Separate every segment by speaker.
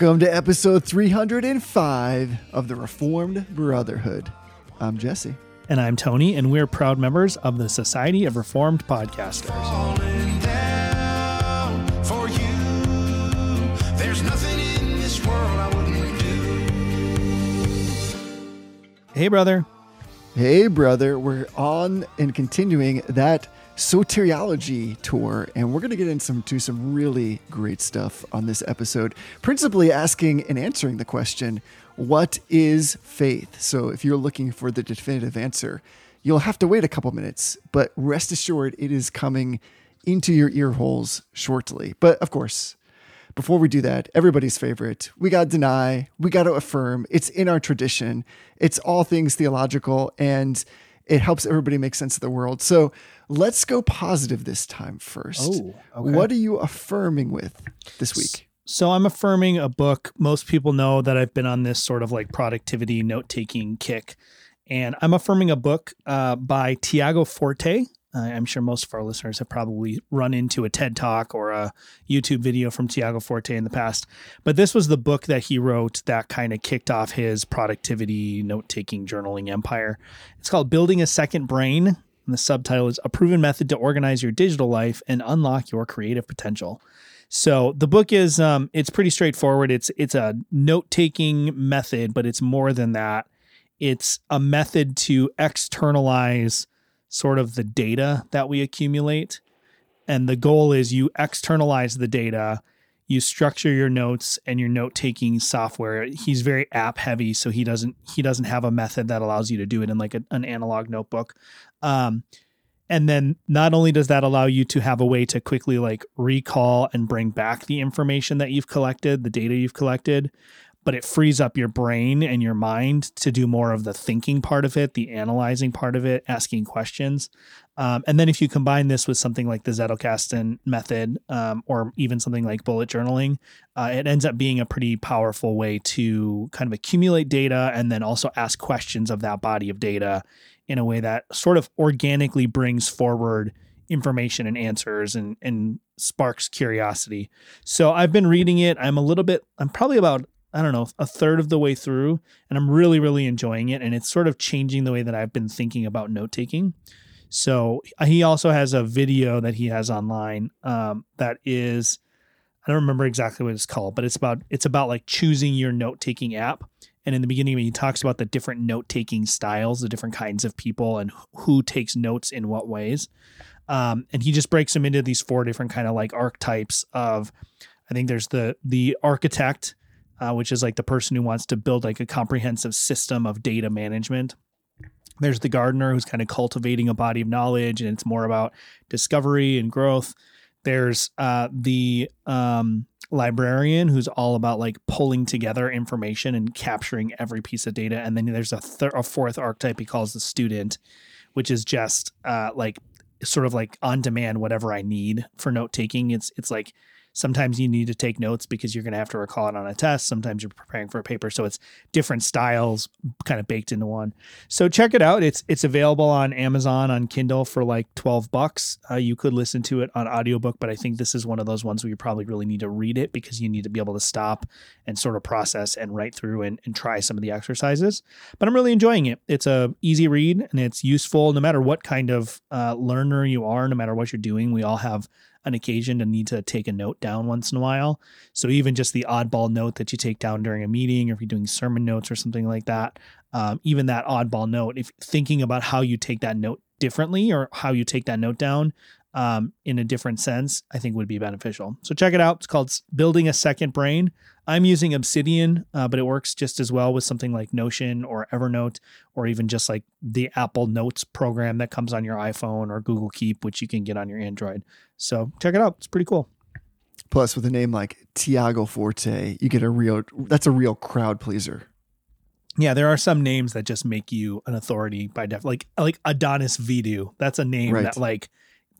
Speaker 1: Welcome to episode 305 of the Reformed Brotherhood. I'm Jesse.
Speaker 2: And I'm Tony, and we're proud members of the Society of Reformed Podcasters.
Speaker 3: falling down for you. There's nothing in this world I wouldn't do.
Speaker 2: Hey, brother.
Speaker 1: Hey, brother. We're on and continuing that soteriology tour, and we're going to get into some, really great stuff on this episode, principally asking and answering the question what is faith? So, if you're looking for the definitive answer, you'll have to wait a couple minutes, but rest assured it is coming into your ear holes shortly. But of course, before we do that, everybody's favorite, we got to deny, we got to affirm. It's in our tradition. It's all things theological and it helps everybody make sense of the world. So let's go positive this time first.
Speaker 2: Oh, okay.
Speaker 1: What are you affirming with this week?
Speaker 2: So I'm affirming a book. Most people know that I've been on this sort of like productivity note taking kick. And I'm affirming a book uh, by Tiago Forte. I'm sure most of our listeners have probably run into a TED talk or a YouTube video from Tiago Forte in the past. But this was the book that he wrote that kind of kicked off his productivity note taking journaling empire. It's called Building a Second Brain. And the subtitle is A Proven Method to Organize Your Digital Life and Unlock Your Creative Potential. So the book is um, it's pretty straightforward. It's it's a note taking method, but it's more than that. It's a method to externalize sort of the data that we accumulate. And the goal is you externalize the data, you structure your notes and your note taking software. He's very app heavy, so he doesn't he doesn't have a method that allows you to do it in like a, an analog notebook. Um, and then not only does that allow you to have a way to quickly like recall and bring back the information that you've collected, the data you've collected, but it frees up your brain and your mind to do more of the thinking part of it, the analyzing part of it, asking questions. Um, and then if you combine this with something like the Zettelkasten method, um, or even something like bullet journaling, uh, it ends up being a pretty powerful way to kind of accumulate data and then also ask questions of that body of data in a way that sort of organically brings forward information and answers and and sparks curiosity. So I've been reading it. I'm a little bit I'm probably about I don't know, a third of the way through and I'm really really enjoying it and it's sort of changing the way that I've been thinking about note taking. So he also has a video that he has online um, that is I don't remember exactly what it's called, but it's about it's about like choosing your note taking app. And in the beginning, he talks about the different note taking styles, the different kinds of people, and who takes notes in what ways. Um, and he just breaks them into these four different kind of like archetypes of. I think there's the the architect, uh, which is like the person who wants to build like a comprehensive system of data management. There's the gardener who's kind of cultivating a body of knowledge, and it's more about discovery and growth. There's uh, the um, librarian who's all about like pulling together information and capturing every piece of data. And then there's a, thir- a fourth archetype he calls the student, which is just uh, like sort of like on demand whatever I need for note taking. It's it's like sometimes you need to take notes because you're going to have to recall it on a test. Sometimes you're preparing for a paper, so it's different styles kind of baked into one. So check it out. It's it's available on Amazon on Kindle for like 12 bucks. Uh, you could listen to it on audiobook, but I think this is one of those ones where you probably really need to read it because you need to be able to stop and sort of process and write through and, and try some of the exercises. But I'm really enjoying it. It's a easy read and it's useful no matter what kind of uh, learner you are, no matter what you're doing. We all have an occasion to need to take a note down once in a while. So even just the oddball note that you take down during a meeting, or if you're doing sermon notes or something like that, um, even that oddball note, if thinking about how you take that note differently or how you take that note down um, in a different sense, I think would be beneficial. So check it out. It's called Building a Second Brain. I'm using Obsidian, uh, but it works just as well with something like Notion or Evernote, or even just like the Apple Notes program that comes on your iPhone or Google Keep, which you can get on your Android. So check it out. It's pretty cool.
Speaker 1: Plus, with a name like Tiago Forte, you get a real, that's a real crowd pleaser.
Speaker 2: Yeah, there are some names that just make you an authority by def, like like Adonis Vidu. That's a name
Speaker 1: Right.
Speaker 2: that like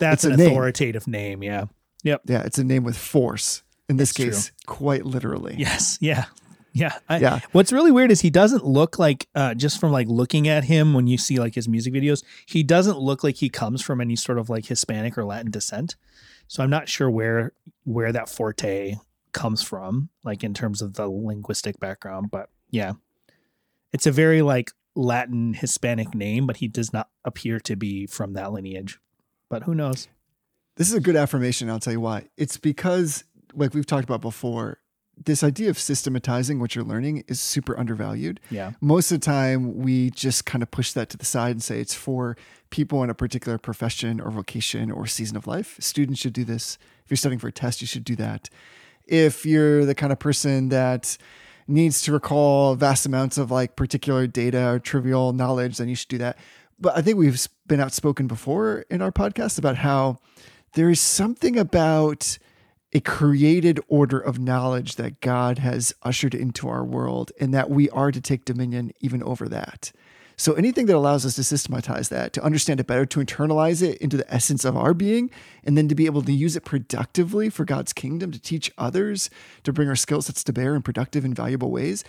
Speaker 2: that's an authoritative name. Yeah. Yep.
Speaker 1: Yeah, it's a name with force. In this
Speaker 2: It's true.
Speaker 1: case, quite literally.
Speaker 2: Yes. Yeah. Yeah. I,
Speaker 1: Yeah.
Speaker 2: What's really weird is he doesn't look like uh, just from like looking at him when you see like his music videos, he doesn't look like he comes from any sort of like Hispanic or Latin descent. So I'm not sure where where that forte comes from, like in terms of the linguistic background. But yeah, it's a very like Latin Hispanic name, but he does not appear to be from that lineage. But who knows?
Speaker 1: This is a good affirmation. I'll tell you why. It's because, like we've talked about before, this idea of systematizing what you're learning is super undervalued.
Speaker 2: Yeah.
Speaker 1: Most of the time, we just kind of push that to the side and say it's for people in a particular profession or vocation or season of life. Students should do this. If you're studying for a test, you should do that. If you're the kind of person that needs to recall vast amounts of like particular data or trivial knowledge, then you should do that. But I think we've been outspoken before in our podcast about how there is something about a created order of knowledge that God has ushered into our world and that we are to take dominion even over that. So anything that allows us to systematize that, to understand it better, to internalize it into the essence of our being, and then to be able to use it productively for God's kingdom, to teach others, to bring our skill sets to bear in productive and valuable ways,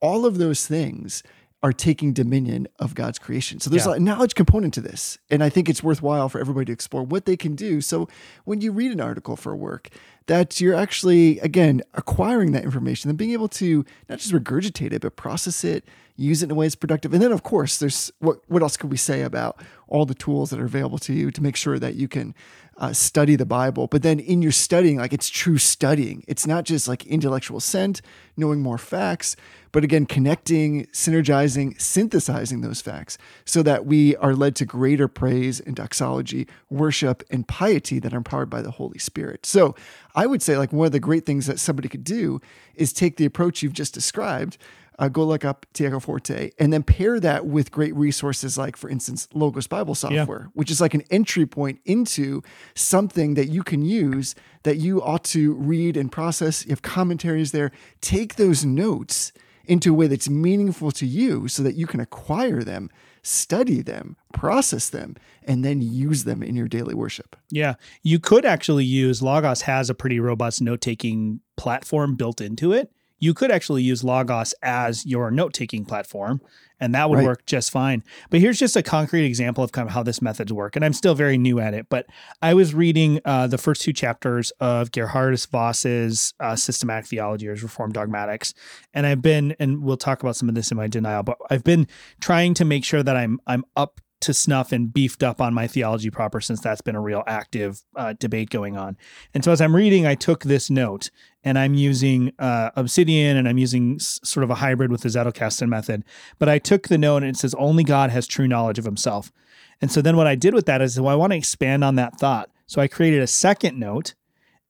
Speaker 1: all of those things are taking dominion of God's creation. So there's
Speaker 2: Yeah.
Speaker 1: a knowledge component to this. And I think it's worthwhile for everybody to explore what they can do. So when you read an article for work, that you're actually, again, acquiring that information and being able to not just regurgitate it, but process it, use it in a way that's productive. And then, of course, there's what, what else could we say about all the tools that are available to you to make sure that you can uh, study the Bible? But then in your studying, like it's true studying. It's not just like intellectual assent, knowing more facts, but again, connecting, synergizing, synthesizing those facts so that we are led to greater praise and doxology, worship, and piety that are empowered by the Holy Spirit. So I would say, like, one of the great things that somebody could do is take the approach you've just described. Uh, go look up Tiago Forte and then pair that with great resources like, for instance, Logos Bible software, which is like an entry point into something that you can use that you ought to read and process. You have commentaries there. Take those notes into a way that's meaningful to you so that you can acquire them, study them, process them, and then use them in your daily worship.
Speaker 2: Yeah. You could actually use Logos has a pretty robust note taking platform built into it. You could actually use Logos as your note taking platform, and that would
Speaker 1: Right.
Speaker 2: work just fine. But here's just a concrete example of kind of how this methods work. And I'm still very new at it, but I was reading uh, the first two chapters of Geerhardus Vos's uh, Systematic Theology or Reformed Dogmatics. And I've been, and we'll talk about some of this in my denial, but I've been trying to make sure that I'm I'm up to snuff and beefed up on my theology proper since that's been a real active uh, debate going on. And so as I'm reading, I took this note and I'm using uh, Obsidian and I'm using s- sort of a hybrid with the Zettelkasten method. But I took the note and it says, only God has true knowledge of himself. And so then what I did with that is, well, I want to expand on that thought. So I created a second note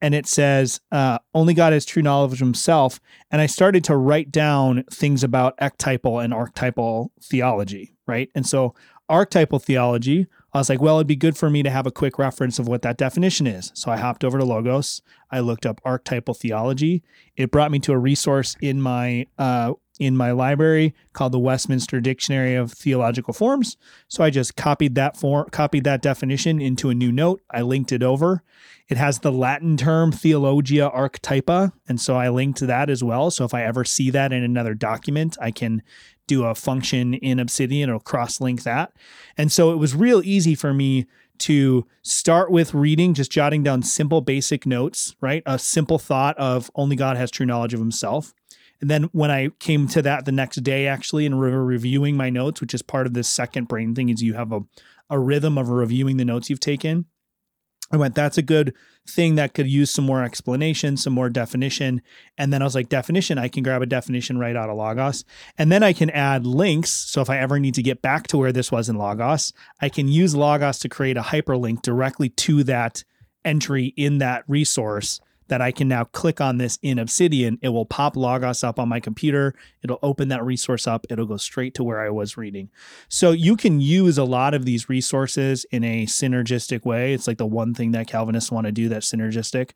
Speaker 2: and it says, uh, only God has true knowledge of himself. And I started to write down things about ectypal and archetypal theology, right? And so archetypal theology, I was like, well, it'd be good for me to have a quick reference of what that definition is. So I hopped over to Logos. I looked up archetypal theology. It brought me to a resource in my uh, in my library called the Westminster Dictionary of Theological Forms. So I just copied that form, copied that definition into a new note. I linked it over. It has the Latin term theologia archetypa, and so I linked that as well. So if I ever see that in another document, I can do a function in Obsidian. It'll cross link that. And so it was real easy for me to start with reading, just jotting down simple, basic notes, right? A simple thought of only God has true knowledge of himself. And then when I came to that the next day, actually, and re- reviewing my notes, which is part of this second brain thing, is you have a, a rhythm of reviewing the notes you've taken. I went, that's a good thing that could use some more explanation, some more definition. And then I was like, definition, I can grab a definition right out of Logos. And then I can add links. So if I ever need to get back to where this was in Logos, I can use Logos to create a hyperlink directly to that entry in that resource that I can now click on this in Obsidian. It will pop Logos up on my computer. It'll open that resource up. It'll go straight to where I was reading. So you can use a lot of these resources in a synergistic way. It's like the one thing that Calvinists want to do that's synergistic.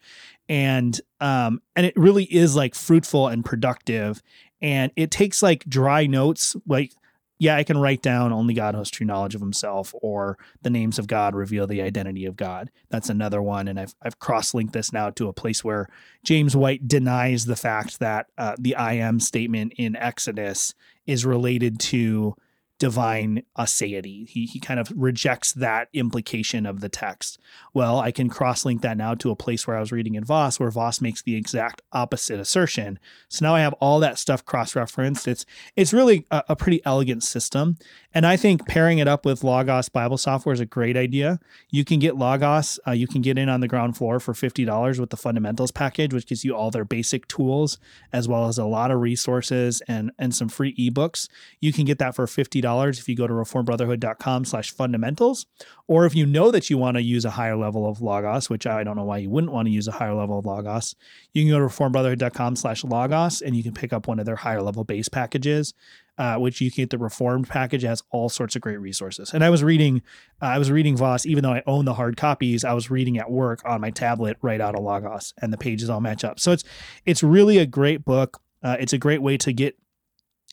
Speaker 2: And um and it really is like fruitful and productive. And it takes like dry notes, like yeah, I can write down only God has true knowledge of himself or the names of God reveal the identity of God. That's another one. And I've, I've cross linked this now to a place where James White denies the fact that uh, the I am statement in Exodus is related to divine aseity. He, he kind of rejects that implication of the text. Well, I can cross link that now to a place where I was reading in Vos, where Vos makes the exact opposite assertion. So now I have all that stuff cross referenced. It's it's really a, a pretty elegant system. And I think pairing it up with Logos Bible software is a great idea. You can get Logos, uh, you can get in on the ground floor for $50 with the fundamentals package, which gives you all their basic tools as well as a lot of resources and, and some free ebooks. You can get that for $50 if you go to reformedbrotherhood.com slash fundamentals. Or if you know that you want to use a higher level of Logos, which I don't know why you wouldn't want to use a higher level of Logos, you can go to reformedbrotherhood.com slash Logos and you can pick up one of their higher level base packages uh, which you can get the reformed package it has all sorts of great resources. And i was reading uh, i was reading vos even though i own the hard copies i was reading at work on my tablet right out of logos and the pages all match up. So it's it's really a great book. Uh, it's a great way to get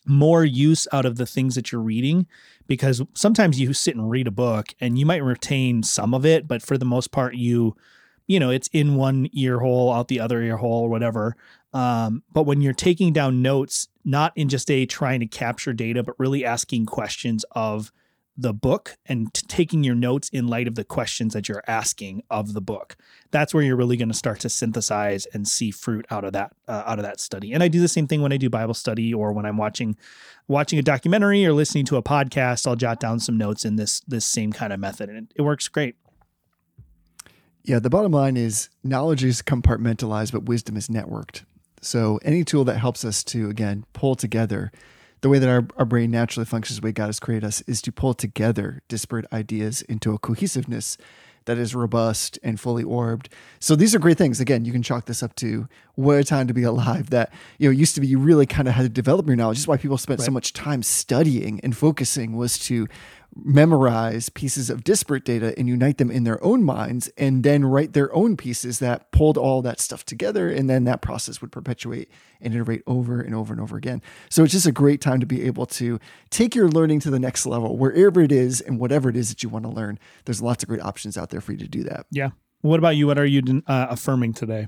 Speaker 2: more use out of the things that you're reading because sometimes you sit and read a book and you might retain some of it but for the most part you you know it's in one ear hole out the other ear hole or whatever. Um, but when you're taking down notes not in just a trying to capture data but really asking questions of the book and t- taking your notes in light of the questions that you're asking of the book. That's where you're really going to start to synthesize and see fruit out of that uh, out of that study. And i do the same thing when i do bible study or when i'm watching watching a documentary or listening to a podcast i'll jot down some notes in this this same kind of method and it, it works great.
Speaker 1: Yeah, the bottom line is knowledge is compartmentalized, but wisdom is networked. So any tool that helps us to, again, pull together the way that our, our brain naturally functions, the way God has created us, is to pull together disparate ideas into a cohesiveness that is robust and fully orbed. So these are great things. Again, you can chalk this up to what a time to be alive. That you know used to be you really kind of had to develop your knowledge. This is why people spent so much time studying and focusing was to memorize pieces of disparate data and unite them in their own minds and then write their own pieces that pulled all that stuff together and then that process would perpetuate and iterate over and over and over again. So it's just a great time to be able to take your learning to the next level wherever it is and whatever it is that you want to learn. There's lots of great options out there for you to do that.
Speaker 2: Yeah. What about you? What are you uh, affirming today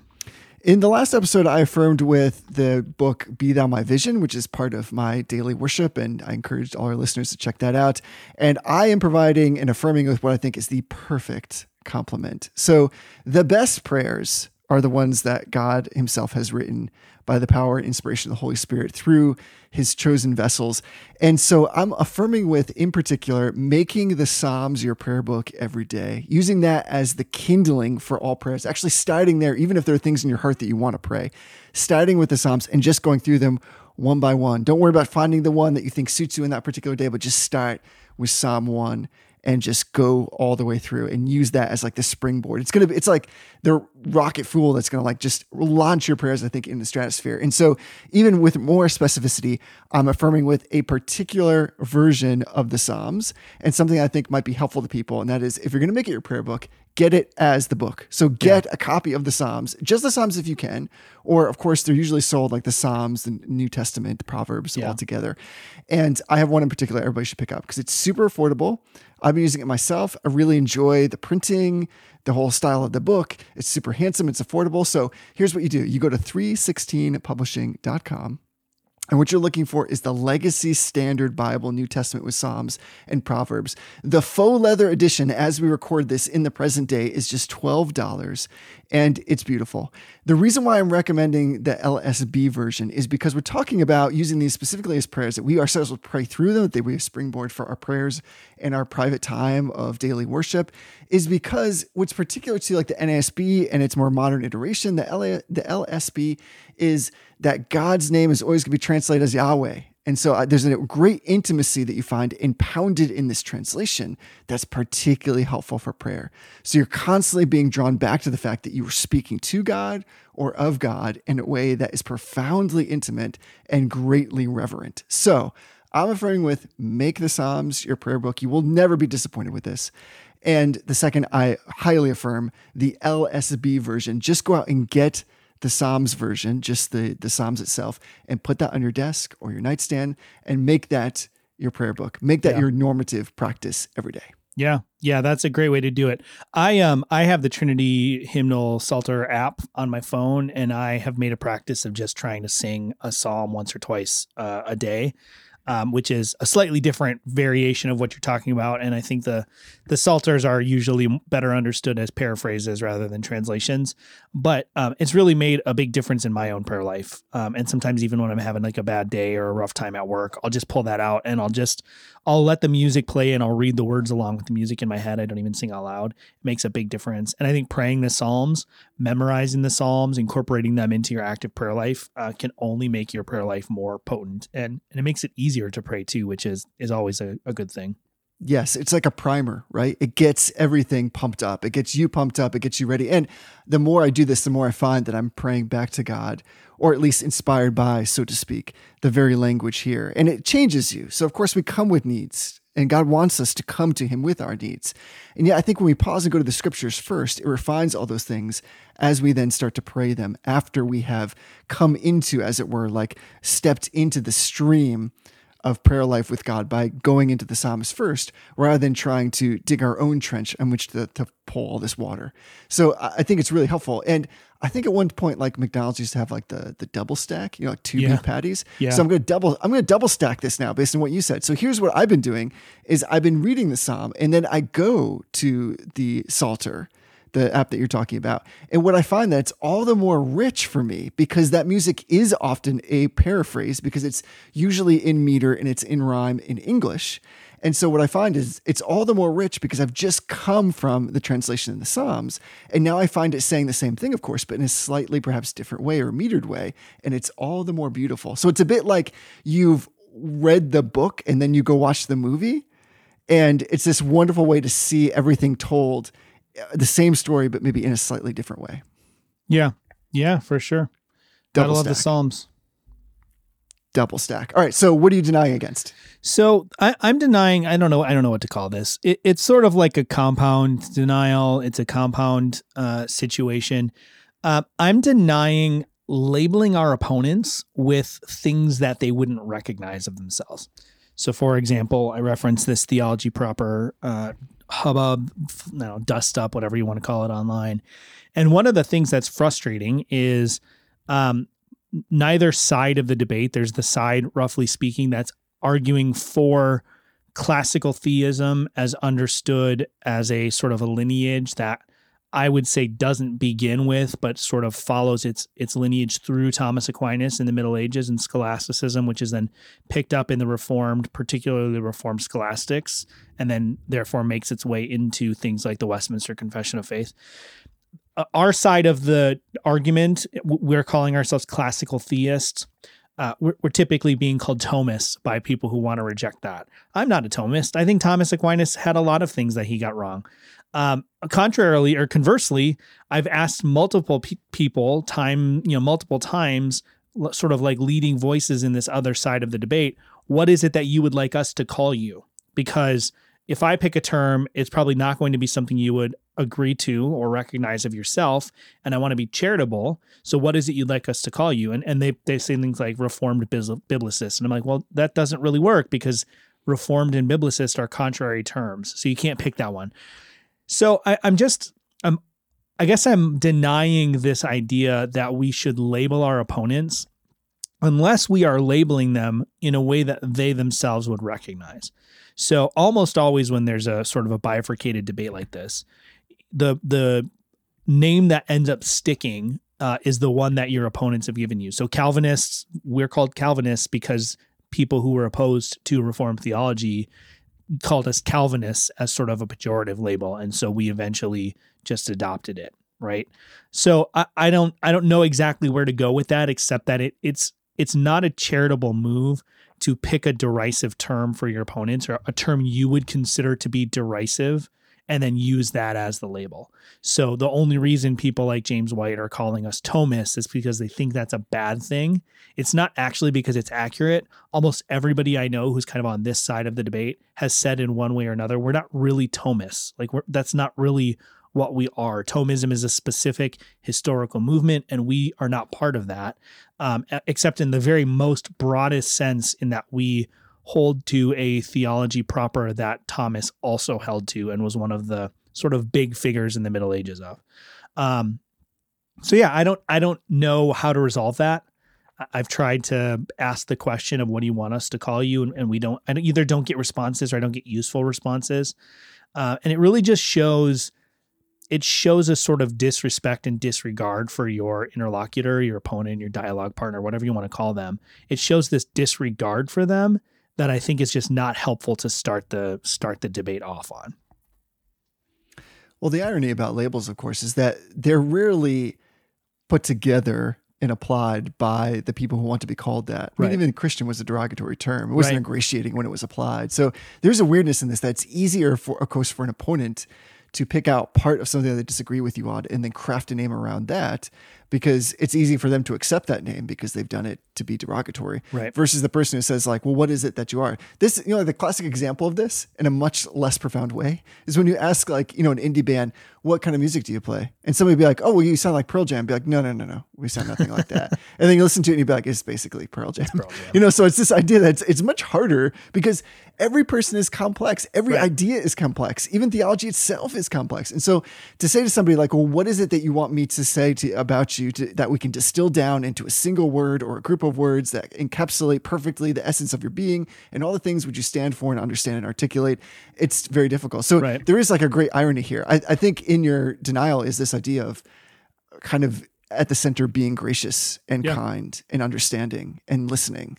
Speaker 1: in the last episode, I affirmed with the book Be Thou My Vision, which is part of my daily worship, and I encouraged all our listeners to check that out. And I am providing and affirming with what I think is the perfect complement. So, the best prayers are the ones that God Himself has written by the power and inspiration of the Holy Spirit through His chosen vessels. And so, I'm affirming with, in particular, making the Psalms your prayer book every day, using that as the kindling for all prayers, actually starting there, even if there are things in your heart that you want to pray, starting with the Psalms and just going through them one by one. Don't worry about finding the one that you think suits you in that particular day, but just start with Psalm 1 and just go all the way through and use that as like the springboard. It's to be it's like the rocket fuel that's to like just launch your prayers I think in the stratosphere. And so even with more specificity, I'm affirming with a particular version of the Psalms and something I think might be helpful to people and that is if you're to make it your prayer book, get it as the book. So get a copy of the Psalms, just the Psalms if you can, or of course they're usually sold like the Psalms, the New Testament, the Proverbs
Speaker 2: Yeah.
Speaker 1: all together. And I have one in particular everybody should pick up because it's super affordable. I've been using it myself. I really enjoy the printing, the whole style of the book. It's super handsome, it's affordable. So here's what you do. You go to 316publishing.com and what you're looking for is the Legacy Standard Bible, New Testament with Psalms and Proverbs. The faux leather edition, as we record this in the present day, is just $12 and it's beautiful. The reason why I'm recommending the LSB version is because we're talking about using these specifically as prayers that we ourselves will pray through them, that they be a springboard for our prayers and our private time of daily worship, is because what's particular to like the NASB and its more modern iteration, the, LA, the LSB, is that God's name is always going to be translated as Yahweh. And so uh, there's a great intimacy that you find impounded in this translation that's particularly helpful for prayer. So you're constantly being drawn back to the fact that you are speaking to God or of God in a way that is profoundly intimate and greatly reverent. So I'm affirming with make the Psalms your prayer book. You will never be disappointed with this. And the second, I highly affirm the LSB version. Just go out and get the Psalms version, just the, the Psalms itself, and put that on your desk or your nightstand and make that your prayer book. Make that
Speaker 2: Yeah.
Speaker 1: your normative practice every day.
Speaker 2: Yeah, yeah, that's a great way to do it. I um I have the Trinity Hymnal Psalter app on my phone, and I have made a practice of just trying to sing a psalm once or twice uh, a day. Um, which is a slightly different variation of what you're talking about. And I think the the psalters are usually better understood as paraphrases rather than translations. But um, it's really made a big difference in my own prayer life. Um, and sometimes even when I'm having like a bad day or a rough time at work, I'll just pull that out and I'll just I'll let the music play and I'll read the words along with the music in my head. I don't even sing out loud. It makes a big difference. And I think praying the Psalms, memorizing the Psalms, incorporating them into your active prayer life uh, can only make your prayer life more potent and, and it makes it easier to pray too, which is is always a, a good thing.
Speaker 1: Yes, it's like a primer, right? It gets everything pumped up. It gets you pumped up. It gets you ready. And the more I do this, the more I find that I'm praying back to God, or at least inspired by, so to speak, the very language here. And it changes you. So, of course, we come with needs, and God wants us to come to Him with our needs. And yet, I think when we pause and go to the scriptures first, it refines all those things as we then start to pray them after we have come into, as it were, like stepped into the stream of prayer life with God by going into the psalmist first, rather than trying to dig our own trench in which to, to pull all this water. So I think it's really helpful. And I think at one point, like McDonald's used to have like the the double stack, you know, like two
Speaker 2: Yeah.
Speaker 1: beef patties.
Speaker 2: Yeah.
Speaker 1: So I'm gonna double I'm gonna double stack this now based on what you said. So here's what I've been doing is I've been reading the psalm and then I go to the Psalter the app that you're talking about. And what I find that it's all the more rich for me because that music is often a paraphrase because it's usually in meter and it's in rhyme in English. And so what I find is it's all the more rich because I've just come from the translation in the Psalms. And now I find it saying the same thing, of course, but in a slightly perhaps different way or metered way. And it's all the more beautiful. So it's a bit like you've read the book and then you go watch the movie. And it's this wonderful way to see everything told the same story, but maybe in a slightly different way.
Speaker 2: Yeah. Yeah, for sure.
Speaker 1: Double
Speaker 2: love the
Speaker 1: stack.
Speaker 2: Psalms.
Speaker 1: Double stack. All right. So what are you denying against?
Speaker 2: So I, I'm denying. I don't know. I don't know what to call this. It, it's sort of like a compound denial. It's a compound uh, situation. Uh, I'm denying labeling our opponents with things that they wouldn't recognize of themselves. So, for example, I reference this theology proper uh, hubbub, you know, dust up, whatever you want to call it online. And one of the things that's frustrating is um, neither side of the debate. There's the side, roughly speaking, that's arguing for classical theism as understood as a sort of a lineage that I would say doesn't begin with, but sort of follows its its lineage through Thomas Aquinas in the Middle Ages and scholasticism, which is then picked up in the Reformed, particularly the Reformed scholastics, and then therefore makes its way into things like the Westminster Confession of Faith. Uh, our side of the argument, we're calling ourselves classical theists. Uh, we're, we're typically being called Thomists by people who want to reject that. I'm not a Thomist. I think Thomas Aquinas had a lot of things that he got wrong. Um, contrarily or conversely, I've asked multiple pe- people, time you know, multiple times, sort of like leading voices in this other side of the debate. What is it that you would like us to call you? Because if I pick a term, it's probably not going to be something you would agree to or recognize of yourself. And I want to be charitable. So what is it you'd like us to call you? And and they they say things like reformed biblicist. And I'm like, well, that doesn't really work because reformed and biblicist are contrary terms. So you can't pick that one. So I, I'm just I'm I guess I'm denying this idea that we should label our opponents unless we are labeling them in a way that they themselves would recognize. So almost always when there's a sort of a bifurcated debate like this, the the name that ends up sticking uh, is the one that your opponents have given you. So Calvinists, we're called Calvinists because people who were opposed to Reformed theology called us Calvinists as sort of a pejorative label, and so we eventually just adopted it, right? So I, I don't I don't know exactly where to go with that, except that it it's it's not a charitable move to pick a derisive term for your opponents or a term you would consider to be derisive and then use that as the label. So the only reason people like James White are calling us Thomists is because they think that's a bad thing. It's not actually because it's accurate. Almost everybody I know who's kind of on this side of the debate has said in one way or another, we're not really Thomists. Like that's not really what we are. Thomism is a specific historical movement, and we are not part of that, um, except in the very most broadest sense, in that we hold to a theology proper that Thomas also held to and was one of the sort of big figures in the Middle Ages of. Um, so yeah, I don't I don't know how to resolve that. I've tried to ask the question of what do you want us to call you, and, and we don't. I either don't get responses or I don't get useful responses, uh, and it really just shows. It shows a sort of disrespect and disregard for your interlocutor, your opponent, your dialogue partner, whatever you want to call them. It shows this disregard for them that I think is just not helpful to start the start the debate off on.
Speaker 1: Well, the irony about labels, of course, is that they're rarely put together and applied by the people who want to be called that. I mean, even Christian was a derogatory term. It wasn't
Speaker 2: Right.
Speaker 1: ingratiating when it was applied. So there's a weirdness in this that's easier for, of course, for an opponent to pick out part of something that they disagree with you on and then craft a name around that because it's easy for them to accept that name because they've done it to be derogatory
Speaker 2: Right.
Speaker 1: versus the person who says like well what is it that you are? This you know the classic example of this in a much less profound way is when you ask like you know an indie band what kind of music do you play? And somebody be like oh well you sound like pearl jam. Be like no no no no. We sound nothing like that. And then you listen to it and you'd be like it's basically pearl jam,
Speaker 2: Pearl Jam.
Speaker 1: you know so it's this idea that it's, it's much harder because every person is complex. Every
Speaker 2: Right.
Speaker 1: idea is complex. Even theology itself is complex. And so to say to somebody like well what is it that you want me to say to about you to, that we can distill down into a single word or a group of words that encapsulate perfectly the essence of your being and all the things which you stand for and understand and articulate it's very difficult so
Speaker 2: Right.
Speaker 1: there is like a great irony here I, I think in your denial is this idea of kind of at the center being gracious and
Speaker 2: Yeah.
Speaker 1: kind and understanding and listening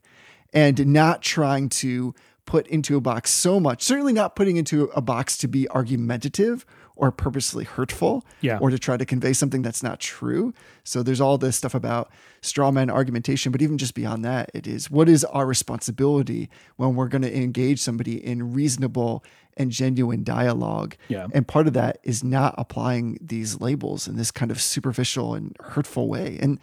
Speaker 1: and not trying to put into a box so much certainly not putting into a box to be argumentative or purposely hurtful
Speaker 2: Yeah.
Speaker 1: or to try to convey something that's not true so there's all this stuff about straw man argumentation but even just beyond that it is what is our responsibility when we're going to engage somebody in reasonable and genuine dialogue
Speaker 2: Yeah.
Speaker 1: and part of that is not applying these labels in this kind of superficial and hurtful way. And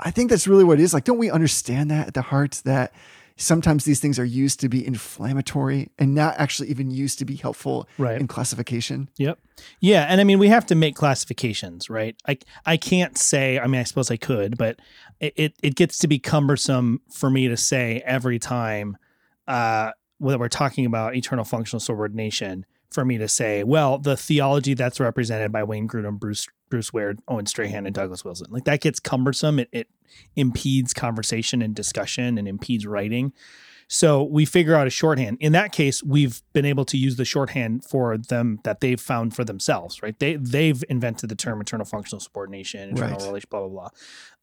Speaker 1: I think that's really what it is. Like, don't we understand that at the heart that sometimes these things are used to be inflammatory and not actually even used to be helpful
Speaker 2: Right.
Speaker 1: in classification?
Speaker 2: Yep. Yeah, and I mean we have to make classifications, right? I I can't say. I mean, I suppose I could, but it it, it gets to be cumbersome for me to say every time uh, when we're talking about eternal functional subordination. For me to say, well, the theology that's represented by Wayne Grudem, Bruce Bruce Ware, Owen Strachan, and Douglas Wilson, like that gets cumbersome. It it impedes conversation and discussion and impedes writing. So we figure out a shorthand. In that case, we've been able to use the shorthand for them that they've found for themselves, right? They they've invented the term eternal functional subordination, eternal
Speaker 1: Right.
Speaker 2: relation, blah blah blah.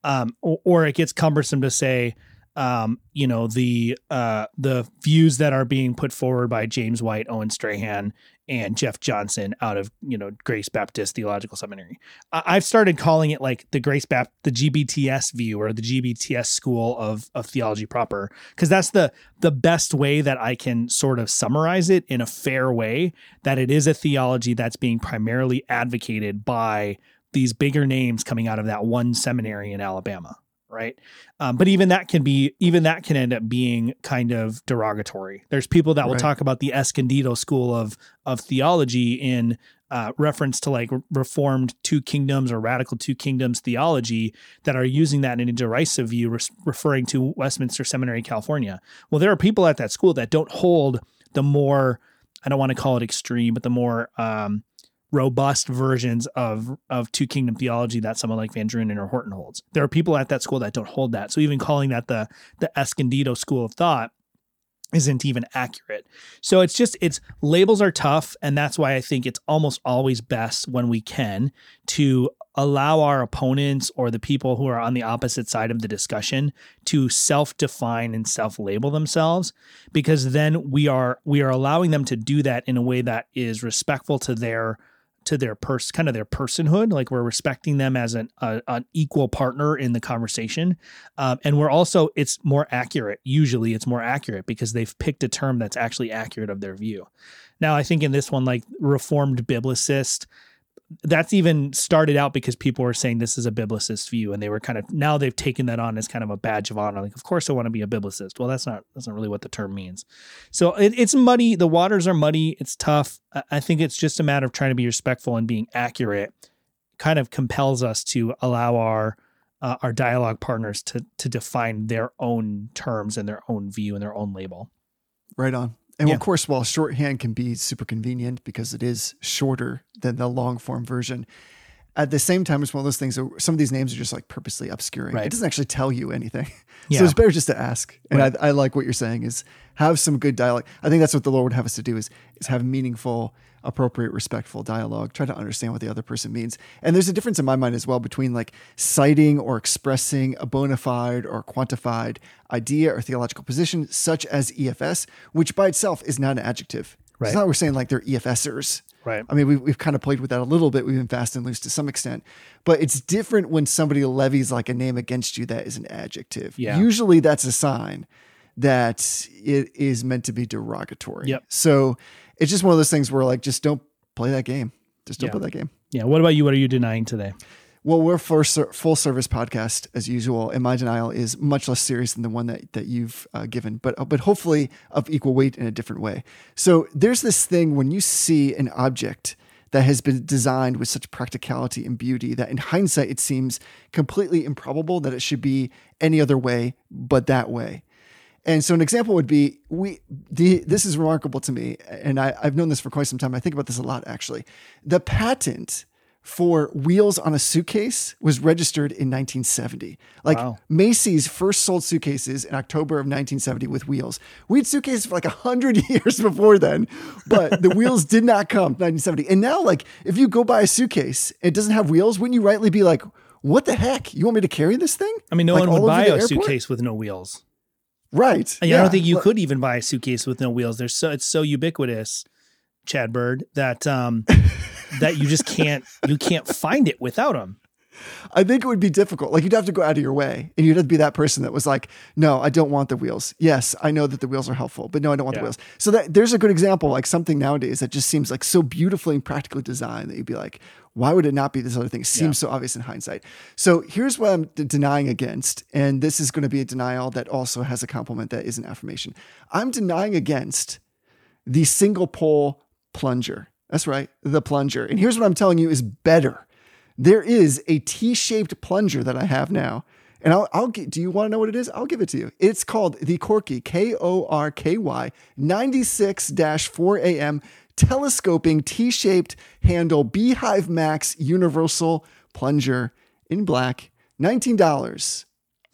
Speaker 2: Um, or, or it gets cumbersome to say, um, you know, the uh, the views that are being put forward by James White, Owen Strachan, and Jeff Johnson out of you know Grace Baptist Theological Seminary. I- I've started calling it like the Grace Bap, the GBTS view or the GBTS school of of theology proper, because that's the the best way that I can sort of summarize it in a fair way. That it is a theology that's being primarily advocated by these bigger names coming out of that one seminary in Alabama, right? Um, but even that can be even that can end up being kind of derogatory. There's people that will
Speaker 1: Right.
Speaker 2: talk about the Escondido school of of theology in uh, reference to like reformed two kingdoms or radical two kingdoms theology that are using that in a derisive view, res- referring to Westminster Seminary, California. Well, there are people at that school that don't hold the more I don't want to call it extreme, but the more um, robust versions of of two kingdom theology that someone like Van Drunen or Horton holds. There are people at that school that don't hold that. So even calling that the the Escondido school of thought isn't even accurate. So it's just it's labels are tough and that's why I think it's almost always best when we can to allow our opponents or the people who are on the opposite side of the discussion to self-define and self-label themselves because then we are we are allowing them to do that in a way that is respectful to their to their pers kind of their personhood like we're respecting them as an an equal partner in the conversation. Um, and we're also it's more accurate usually it's more accurate because they've picked a term that's actually accurate of their view. Now i think in this one like reformed biblicist that's even started out because people were saying this is a biblicist view and they were kind of now they've taken that on as kind of a badge of honor like of course i want to be a biblicist. Well that's not that's not really what the term means. So it, it's muddy the waters are muddy it's tough. I- think it's just a matter of trying to be respectful and being accurate kind of compels us to allow our uh, our dialogue partners to to define their own terms and their own view and their own label.
Speaker 1: Right on. And
Speaker 2: Yeah.
Speaker 1: of course, while shorthand can be super convenient because it is shorter than the long form version, at the same time, it's one of those things. That some of these names are just like purposely obscuring.
Speaker 2: Right.
Speaker 1: It doesn't actually tell you anything.
Speaker 2: Yeah.
Speaker 1: So it's better just to ask. And
Speaker 2: Right.
Speaker 1: I, I like what you're saying is have some good dialogue. I think that's what the Lord would have us to do is is have meaningful, appropriate, respectful dialogue. Try to understand what the other person means. And there's a difference in my mind as well between like citing or expressing a bona fide or quantified idea or theological position, such as EFS, which by itself is not an adjective.
Speaker 2: Right.
Speaker 1: It's not we're saying like they're EFSers.
Speaker 2: Right.
Speaker 1: I mean, we've, we've kind of played with that a little bit. We've been fast and loose to some extent, but it's different when somebody levies like a name against you that is an adjective.
Speaker 2: Yeah.
Speaker 1: Usually that's a sign that it is meant to be derogatory.
Speaker 2: Yep.
Speaker 1: So it's just one of those things where like, just don't play that game. Just don't
Speaker 2: Yeah.
Speaker 1: play that game.
Speaker 2: Yeah. What about you? What are you denying today?
Speaker 1: Well, we're for full service podcast as usual, and my denial is much less serious than the one that that you've uh, given, but but hopefully of equal weight in a different way. So there's this thing when you see an object that has been designed with such practicality and beauty that in hindsight it seems completely improbable that it should be any other way but that way. And so an example would be we the this is remarkable to me, and I, I've known this for quite some time. I think about this a lot actually. The patent for wheels on a suitcase was registered in 1970. Like
Speaker 2: Wow.
Speaker 1: Macy's first sold suitcases in October of 1970 with wheels. We had suitcases for like a hundred years before then, but the wheels did not come 1970. And now, like, if you go buy a suitcase, it doesn't have wheels. Wouldn't you rightly be like, "What the heck? You want me to carry this thing?"
Speaker 2: I mean, no
Speaker 1: Like,
Speaker 2: one would buy a suitcase with no wheels.
Speaker 1: right?
Speaker 2: I, mean, I don't think you
Speaker 1: Well,
Speaker 2: could even buy a suitcase with no wheels. There's so it's so ubiquitous, Chad Bird, that um that you just can't you can't find it without them.
Speaker 1: I think it would be difficult. Like you'd have to go out of your way, and you'd have to be that person that was like, "No, I don't want the wheels." Yes, I know that the wheels are helpful, but no, I don't want
Speaker 2: Yeah.
Speaker 1: the wheels. So that there's a good example, like something nowadays that just seems like so beautifully and practically designed that you'd be like, "Why would it not be this other thing?" It seems so obvious in hindsight. So here's what I'm d- denying against, and this is going to be a denial that also has a compliment that is an affirmation. I'm denying against the single pole plunger. That's right, the plunger. And here's what I'm telling you is better. There is a T-shaped plunger that I have now. And I'll, I'll get, do you want to know what it is? I'll give it to you. It's called the Korky, K O R K Y 96 4 AM telescoping T shaped handle Beehive Max Universal Plunger in black, $19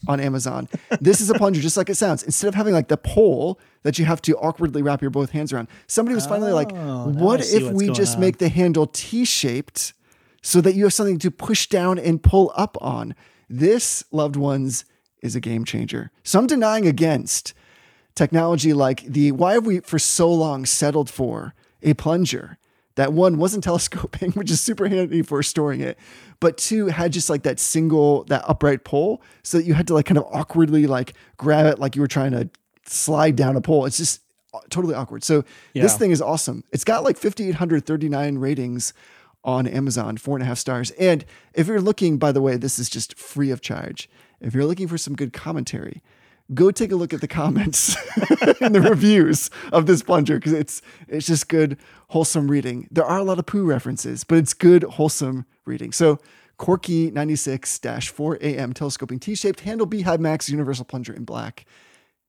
Speaker 1: on Amazon. This is a plunger just like it sounds. Instead of having like the pole that you have to awkwardly wrap your both hands around, somebody was finally like,
Speaker 2: Oh, now
Speaker 1: what if we just
Speaker 2: on.
Speaker 1: make the handle T shaped so that you have something to push down and pull up on? This, loved ones, is a game changer. So I'm denying against technology like the why have we for so long settled for a plunger that one wasn't telescoping, which is super handy for storing it, but two had just like that single that upright pole, so that you had to like kind of awkwardly like grab it like you were trying to slide down a pole. It's just uh, totally awkward. So this thing is awesome. It's got like 5,839 ratings on Amazon, four and a half stars. And if you're looking, by the way, this is just free of charge. If you're looking for some good commentary, go take a look at the comments and the reviews of this plunger because it's it's just good, wholesome reading. There are a lot of poo references, but it's good, wholesome reading. So Korky 96-4 AM telescoping T-shaped handle Beehive Max universal plunger in black.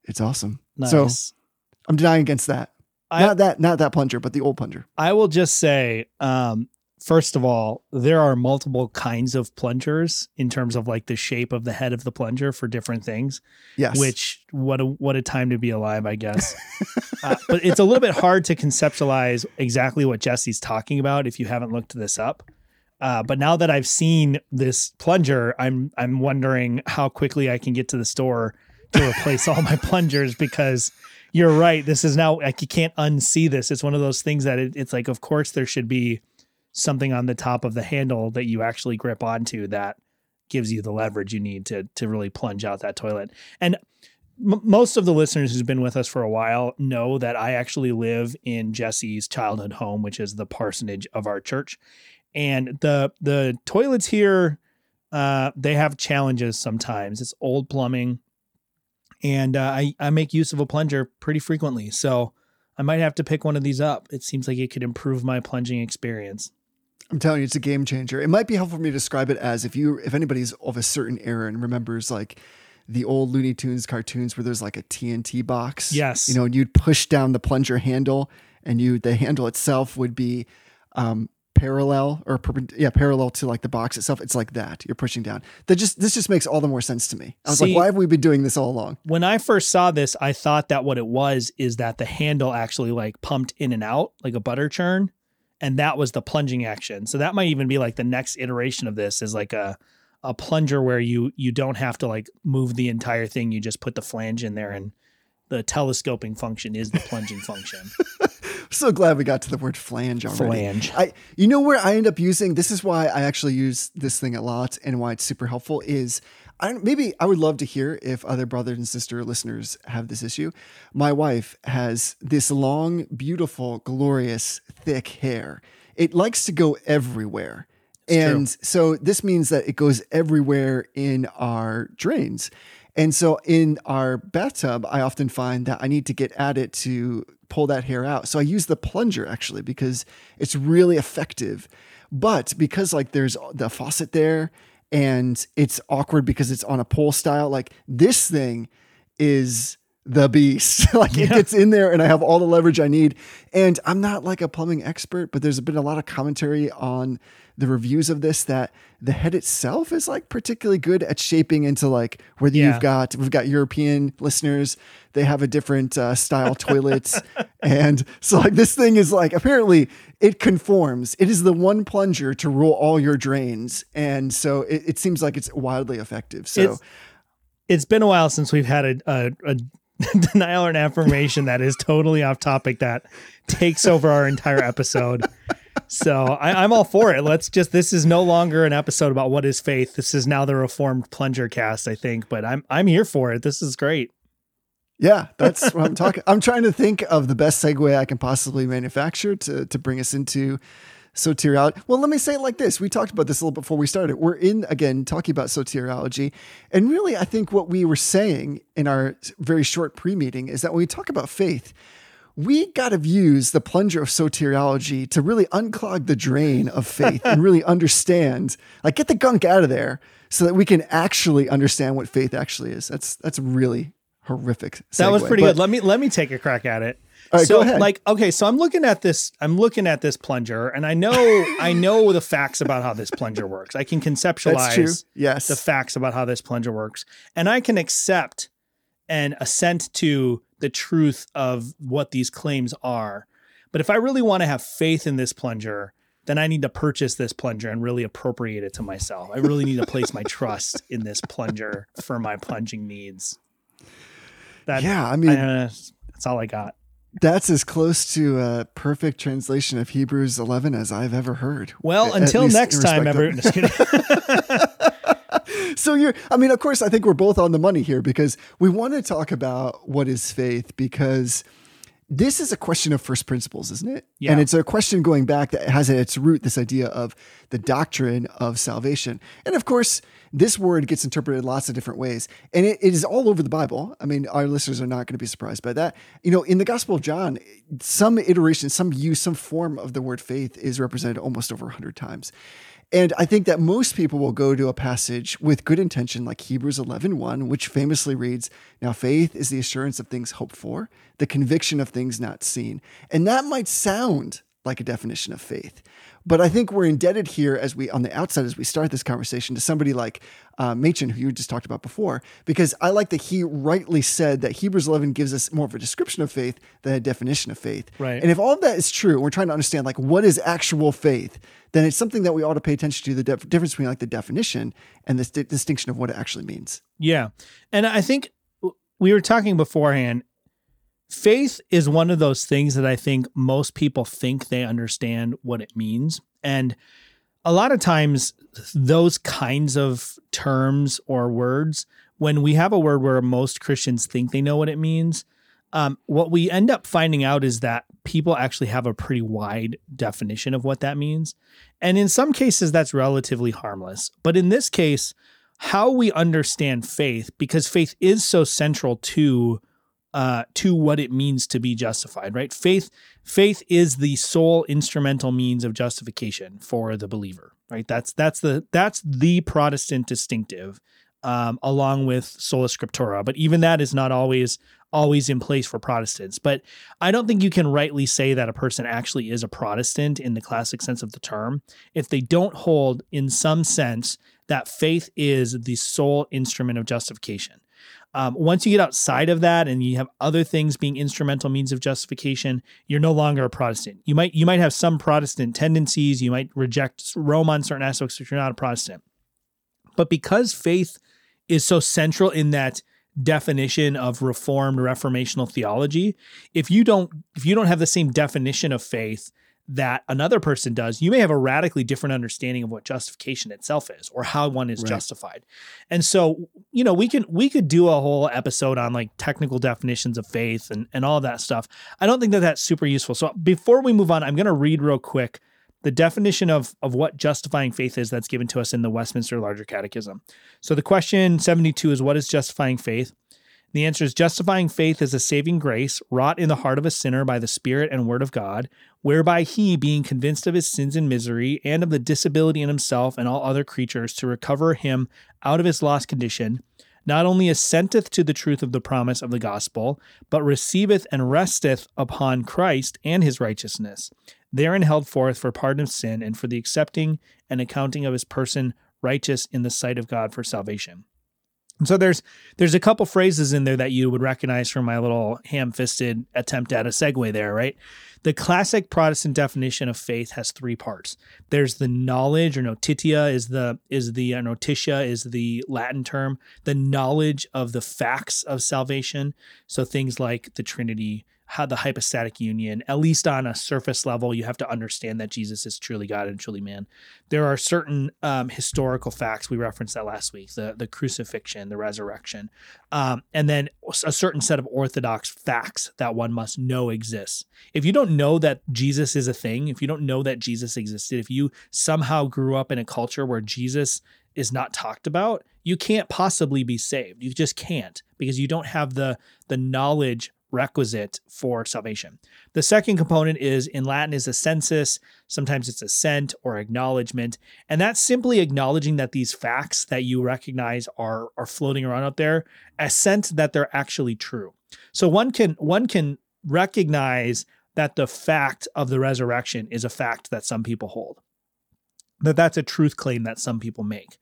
Speaker 1: It's awesome.
Speaker 2: Nice.
Speaker 1: So I'm denying against that.
Speaker 2: I-
Speaker 1: not that not that plunger, but the old plunger.
Speaker 2: I will just say, um, first of all, there are multiple kinds of plungers in terms of like the shape of the head of the plunger for different things.
Speaker 1: Yes.
Speaker 2: Which what a what a time to be alive, I guess. uh, but it's a little bit hard to conceptualize exactly what Jesse's talking about if you haven't looked this up. Uh, but now that I've seen this plunger, I'm I'm wondering how quickly I can get to the store to replace all my plungers because you're right. This is now like you can't unsee this. It's one of those things that it, it's like, of course, there should be something on the top of the handle that you actually grip onto that gives you the leverage you need to to really plunge out that toilet. And m- most of the listeners who's been with us for a while know that I actually live in Jesse's childhood home, which is the parsonage of our church. And the the toilets here, uh, they have challenges sometimes. It's old plumbing, and uh, I I make use of a plunger pretty frequently. So I might have to pick one of these up. It seems like it could improve my plunging experience.
Speaker 1: I'm telling you, it's a game changer. It might be helpful for me to describe it as if you, if anybody's of a certain era and remembers like the old Looney Tunes cartoons where there's like a TNT box.
Speaker 2: Yes.
Speaker 1: You know, and you'd push down the plunger handle, and you the handle itself would be um, parallel or yeah parallel to like the box itself it's like that you're pushing down that just this just makes all the more sense to me i was
Speaker 2: See-
Speaker 1: like why have we been doing this all along
Speaker 2: when I first saw this, I thought that what it was is that the handle actually like pumped in and out like a butter churn, and that was the plunging action. So that might even be like the next iteration of this is like a a plunger where you you don't have to like move the entire thing. You just put the flange in there, and the telescoping function is the plunging function.
Speaker 1: so glad we got to the word flange already
Speaker 2: Flange.
Speaker 1: I you know where I end up using this is why I actually use this thing a lot and why it's super helpful is I maybe I would love to hear if other brothers and sister listeners have this issue. My wife has this long, beautiful, glorious, thick hair. It likes to go everywhere. and so this means that it goes everywhere in our drains. And so in our bathtub, I often find that I need to get at it to pull that hair out. So I use the plunger actually because it's really effective. But because like there's the faucet there and it's awkward because it's on a pole style, like this thing is the beast. like it gets in there and I have all the leverage I need. And I'm not like a plumbing expert, but there's been a lot of commentary on the reviews of this that the head itself is like particularly good at shaping into like whether
Speaker 2: Yeah.
Speaker 1: you've got we've got European listeners, they have a different uh, style toilets. and so like this thing is like apparently it conforms. It is the one plunger to rule all your drains. And so it, it seems like it's wildly effective. So
Speaker 2: It's- it's been a while since we've had a, a, a denial or an affirmation that is totally off topic that takes over our entire episode. So I, I'm all for it. Let's just this is no longer an episode about what is faith. This is now the reformed plunger cast, I think. But I'm I'm here for it. This is great.
Speaker 1: Yeah, that's what I'm talking. I'm trying to think of the best segue I can possibly manufacture to to bring us into soteriology. Well, let me say it like this. We talked about this a little before we started. We're in again talking about soteriology, and really, I think what we were saying in our very short pre-meeting is that when we talk about faith, we got to use the plunger of soteriology to really unclog the drain of faith and really understand, like, get the gunk out of there, so that we can actually understand what faith actually is. That's that's really horrific.
Speaker 2: That was pretty
Speaker 1: but-
Speaker 2: good. Let me let me take a crack at it.
Speaker 1: Right,
Speaker 2: so like okay, so I'm looking at this I'm looking at this plunger and I know I know the facts about how this plunger works. I can conceptualize
Speaker 1: Yes.
Speaker 2: the facts about how this plunger works. And I can accept and assent to the truth of what these claims are. But if I really want to have faith in this plunger, then I need to purchase this plunger and really appropriate it to myself. I really need to place my trust in this plunger for my plunging needs. That,
Speaker 1: yeah, I mean,
Speaker 2: uh, that's all I got.
Speaker 1: That's as close to a perfect translation of Hebrews 11 as I've ever heard.
Speaker 2: Well,
Speaker 1: At
Speaker 2: until next time, everyone.
Speaker 1: of-
Speaker 2: Just kidding.
Speaker 1: so you're i mean of course i think we're both on the money here because we want to talk about what is faith because this is a question of first principles isn't it?
Speaker 2: Yeah.
Speaker 1: and it's a question going back that has at its root this idea of the doctrine of salvation. And of course this word gets interpreted lots of different ways. And it, it is all over the bible. I mean our listeners are not going to be surprised by that. You know in the gospel of john some iteration some use some form of the word faith is represented almost over 100 times and I think that most people will go to a passage with good intention, like Hebrews 11 1, which famously reads, Now faith is the assurance of things hoped for, the conviction of things not seen. And that might sound like a definition of faith. But I think we're indebted here as we, on the outside, as we start this conversation, to somebody like uh, Machen, who you just talked about before, because I like that he rightly said that Hebrews 11 gives us more of a description of faith than a definition of faith.
Speaker 2: Right.
Speaker 1: And if all of that is true, and we're trying to understand like what is actual faith, then it's something that we ought to pay attention to the def- difference between like the definition and the st- distinction of what it actually means.
Speaker 2: Yeah. And I think we were talking beforehand. Faith is one of those things that I think most people think they understand what it means. And a lot of times, those kinds of terms or words, when we have a word where most Christians think they know what it means, um, what we end up finding out is that people actually have a pretty wide definition of what that means. And in some cases, that's relatively harmless. But in this case, how we understand faith, because faith is so central to uh, to what it means to be justified, right? Faith, faith is the sole instrumental means of justification for the believer, right? That's that's the that's the Protestant distinctive um, along with sola scriptura. But even that is not always always in place for Protestants. But I don't think you can rightly say that a person actually is a Protestant in the classic sense of the term if they don't hold, in some sense, that faith is the sole instrument of justification. Um, once you get outside of that and you have other things being instrumental means of justification, you're no longer a Protestant. You might you might have some Protestant tendencies. You might reject Rome on certain aspects if you're not a Protestant. But because faith is so central in that definition of reformed reformational theology, if you don't if you don't have the same definition of faith that another person does, you may have a radically different understanding of what justification itself is or how one is
Speaker 1: Right.
Speaker 2: justified. And so, you know, we can we could do a whole episode on like technical definitions of faith and and all that stuff. I don't think that that's super useful. So before we move on, I'm going to read real quick the definition of of what justifying faith is that's given to us in the Westminster Larger Catechism. So the question 72 is what is justifying faith? The answer is justifying faith is a saving grace wrought in the heart of a sinner by the Spirit and Word of God, whereby he, being convinced of his sins and misery, and of the disability in himself and all other creatures to recover him out of his lost condition, not only assenteth to the truth of the promise of the gospel, but receiveth and resteth upon Christ and his righteousness, therein held forth for pardon of sin and for the accepting and accounting of his person righteous in the sight of God for salvation. And so there's there's a couple phrases in there that you would recognize from my little ham-fisted attempt at a segue there, right? The classic Protestant definition of faith has three parts. There's the knowledge, or notitia is the is the uh, notitia is the Latin term, the knowledge of the facts of salvation. So things like the Trinity, how the hypostatic union, at least on a surface level, you have to understand that Jesus is truly God and truly man. There are certain um, historical facts we referenced that last week: the the crucifixion, the resurrection, um, and then a certain set of orthodox facts that one must know exists. If you don't know that Jesus is a thing, if you don't know that Jesus existed, if you somehow grew up in a culture where Jesus is not talked about, you can't possibly be saved. You just can't because you don't have the the knowledge requisite for salvation. The second component is in Latin is assensus, sometimes it's assent or acknowledgement, and that's simply acknowledging that these facts that you recognize are are floating around out there, assent that they're actually true. So one can one can recognize that the fact of the resurrection is a fact that some people hold. That that's a truth claim that some people make.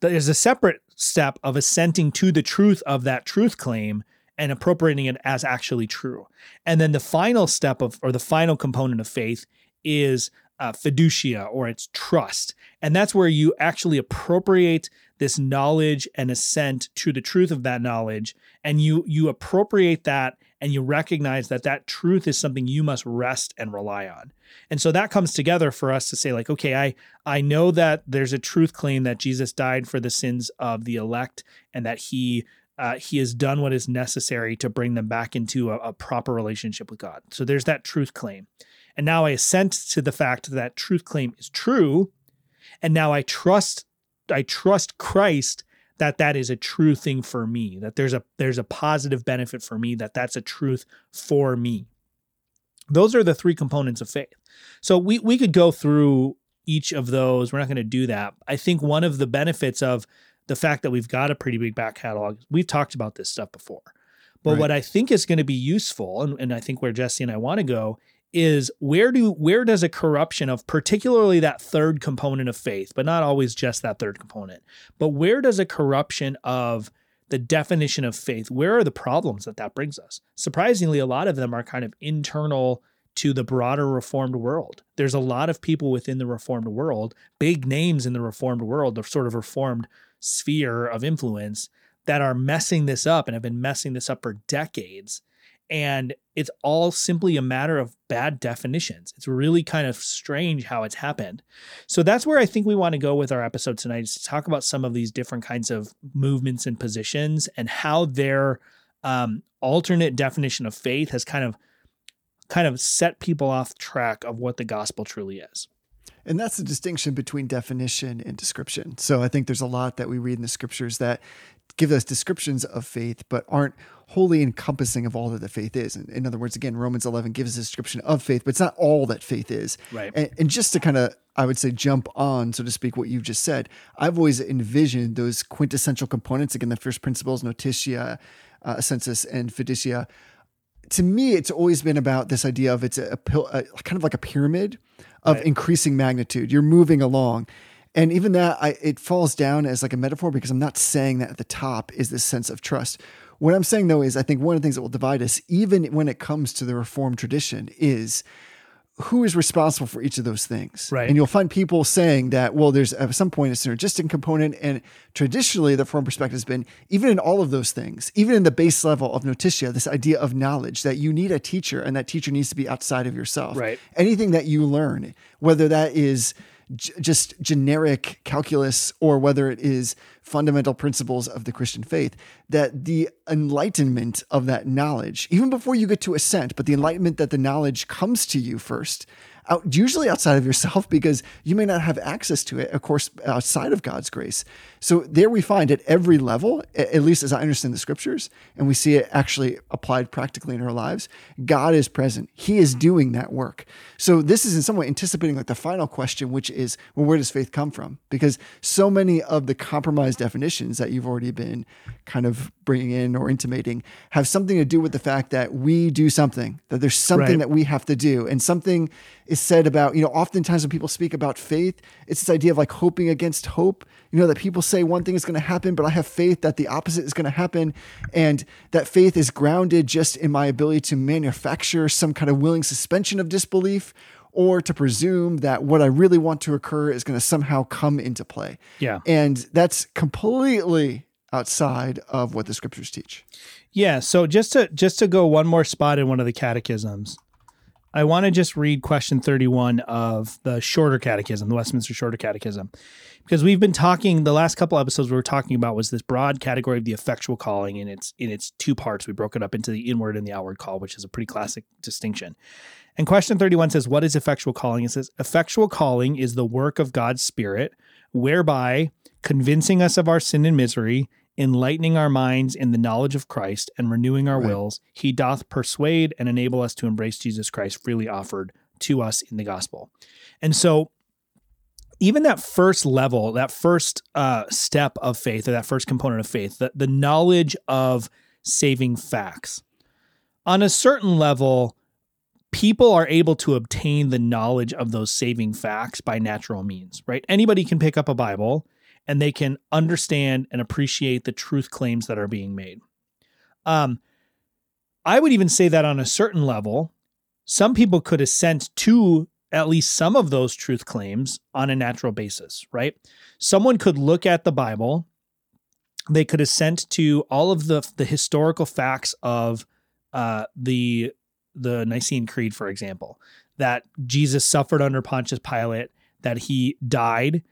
Speaker 2: There's a separate step of assenting to the truth of that truth claim and appropriating it as actually true. And then the final step of, or the final component of faith is uh, fiducia or it's trust. And that's where you actually appropriate this knowledge and assent to the truth of that knowledge. And you, you appropriate that and you recognize that that truth is something you must rest and rely on. And so that comes together for us to say like, okay, I, I know that there's a truth claim that Jesus died for the sins of the elect and that he uh, he has done what is necessary to bring them back into a, a proper relationship with God. So there's that truth claim. And now I assent to the fact that that truth claim is true. And now I trust, I trust Christ that that is a true thing for me, that there's a, there's a positive benefit for me, that that's a truth for me. Those are the three components of faith. So we, we could go through each of those. We're not going to do that. I think one of the benefits of the fact that we've got a pretty big back catalog. We've talked about this stuff before. But
Speaker 1: Right.
Speaker 2: what I think is going to be useful, and, and I think where Jesse and I want to go, is where do where does a corruption of particularly that third component of faith, but not always just that third component, but where does a corruption of the definition of faith, where are the problems that that brings us? Surprisingly, a lot of them are kind of internal to the broader reformed world. There's a lot of people within the reformed world, big names in the reformed world, the sort of reformed sphere of influence that are messing this up and have been messing this up for decades. And it's all simply a matter of bad definitions. It's really kind of strange how it's happened. So that's where I think we want to go with our episode tonight is to talk about some of these different kinds of movements and positions and how their um, alternate definition of faith has kind of kind of set people off track of what the gospel truly is.
Speaker 1: And that's the distinction between definition and description. So I think there's a lot that we read in the scriptures that give us descriptions of faith, but aren't wholly encompassing of all that the faith is. In, in other words, again, Romans 11 gives a description of faith, but it's not all that faith is.
Speaker 2: Right.
Speaker 1: And, and just to kind of I would say, jump on, so to speak, what you've just said, I've always envisioned those quintessential components, again, the first principles, notitia, uh, census, and fiducia. To me, it's always been about this idea of it's a, a, a kind of like a pyramid of
Speaker 2: Right.
Speaker 1: increasing magnitude. You're moving along. And even that, I, it falls down as like a metaphor because I'm not saying that at the top is this sense of trust. What I'm saying though is I think one of the things that will divide us, even when it comes to the Reformed tradition, is who is responsible for each of those things.
Speaker 2: Right.
Speaker 1: And you'll find people saying that, well, there's at some point a synergistic component. And traditionally, the Reformed perspective has been even in all of those things, even in the base level of notitia, this idea of knowledge that you need a teacher and that teacher needs to be outside of yourself.
Speaker 2: Right.
Speaker 1: Anything that you learn, whether that is j- just generic calculus or whether it is fundamental principles of the Christian faith, that the enlightenment of that knowledge, even before you get to assent, but the enlightenment that the knowledge comes to you first, out, usually outside of yourself, because you may not have access to it, of course, outside of God's grace. So there we find at every level, at least as I understand the scriptures, and we see it actually applied practically in our lives, God is present. He is doing that work. So this is in some way anticipating like the final question, which is, well, where does faith come from? Because so many of the compromised definitions that you've already been kind of bringing in or intimating have something to do with the fact that we do something, that there's something
Speaker 2: Right.
Speaker 1: that we have to do. And something is said about, you know, oftentimes when people speak about faith, it's this idea of like hoping against hope. You know, that people say one thing is going to happen, but I have faith that the opposite is going to happen. And that faith is grounded just in my ability to manufacture some kind of willing suspension of disbelief or to presume that what I really want to occur is going to somehow come into play.
Speaker 2: Yeah.
Speaker 1: And that's completely outside of what the scriptures teach.
Speaker 2: Yeah. So just to just to go one more spot in one of the catechisms, I want to just read question 31 of the shorter catechism, the Westminster Shorter Catechism. Because we've been talking the last couple episodes we were talking about was this broad category of the effectual calling and its in its two parts. We broke it up into the inward and the outward call, which is a pretty classic distinction. And question 31 says, What is effectual calling? It says, Effectual calling is the work of God's Spirit, whereby convincing us of our sin and misery, enlightening our minds in the knowledge of Christ, and renewing our
Speaker 1: Right.
Speaker 2: wills, he doth persuade and enable us to embrace Jesus Christ freely offered to us in the gospel. And so, even that first level, that first uh, step of faith, or that first component of faith, the, the knowledge of saving facts, on a certain level, people are able to obtain the knowledge of those saving facts by natural means, right? Anybody can pick up a Bible and they can understand and appreciate the truth claims that are being made. Um, I would even say that on a certain level, some people could assent to at least some of those truth claims on a natural basis, right? Someone could look at the Bible, they could assent to all of the the historical facts of uh, the the Nicene Creed, for example, that Jesus suffered under Pontius Pilate, that he died.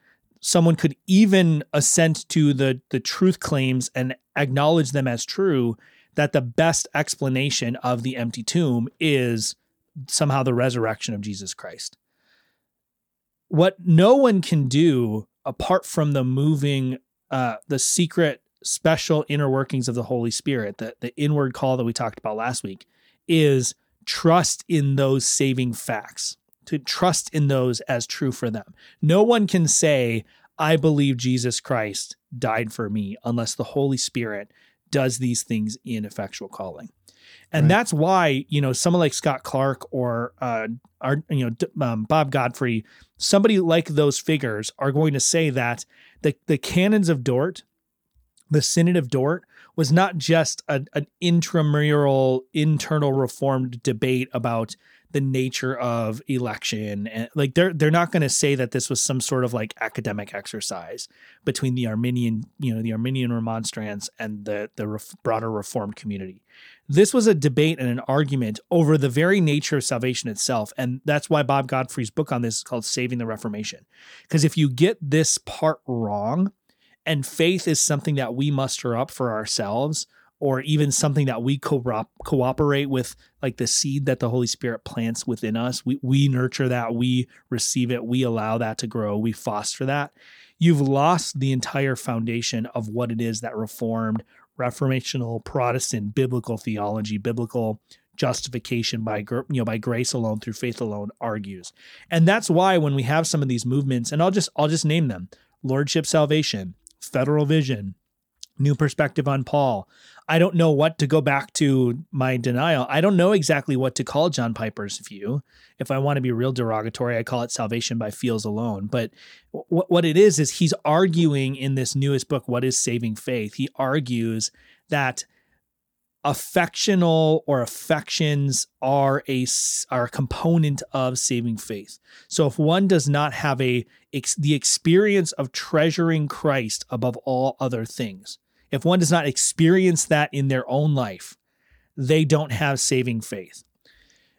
Speaker 2: Someone could even assent to the the truth claims and acknowledge them as true. That the best explanation of the empty tomb is somehow the resurrection of Jesus Christ. What no one can do apart from the moving, uh, the secret, special inner workings of the Holy Spirit, the, the inward call that we talked about last week, is trust in those saving facts, to trust in those as true for them. No one can say, I believe Jesus Christ died for me unless the Holy Spirit does these things in effectual calling. And
Speaker 1: Right.
Speaker 2: that's why, you know, someone like Scott Clark or uh, our, you know, D- um, Bob Godfrey, somebody like those figures are going to say that the, the canons of Dort, the Synod of Dort, was not just a, an intramural, internal reformed debate about the nature of election and like they're they're not going to say that this was some sort of like academic exercise between the Arminian you know the Arminian remonstrance and the the ref, broader reformed community. This was a debate and an argument over the very nature of salvation itself and that's why Bob Godfrey's book on this is called Saving the Reformation. Because if you get this part wrong and faith is something that we muster up for ourselves or even something that we co- cooperate with like the seed that the holy spirit plants within us we, we nurture that we receive it we allow that to grow we foster that you've lost the entire foundation of what it is that reformed reformational protestant biblical theology biblical justification by you know by grace alone through faith alone argues. And that's why when we have some of these movements and I'll just I'll just name them. Lordship salvation, federal vision, new perspective on Paul. I don't know what to go back to my denial. I don't know exactly what to call John Piper's view. If I want to be real derogatory, I call it salvation by feels alone. But what what it is is he's arguing in this newest book, What is Saving Faith? He argues that affectional or affections are a are a component of saving faith. So if one does not have a ex, the experience of treasuring Christ above all other things, if one does not experience that in their own life, they don't have saving faith.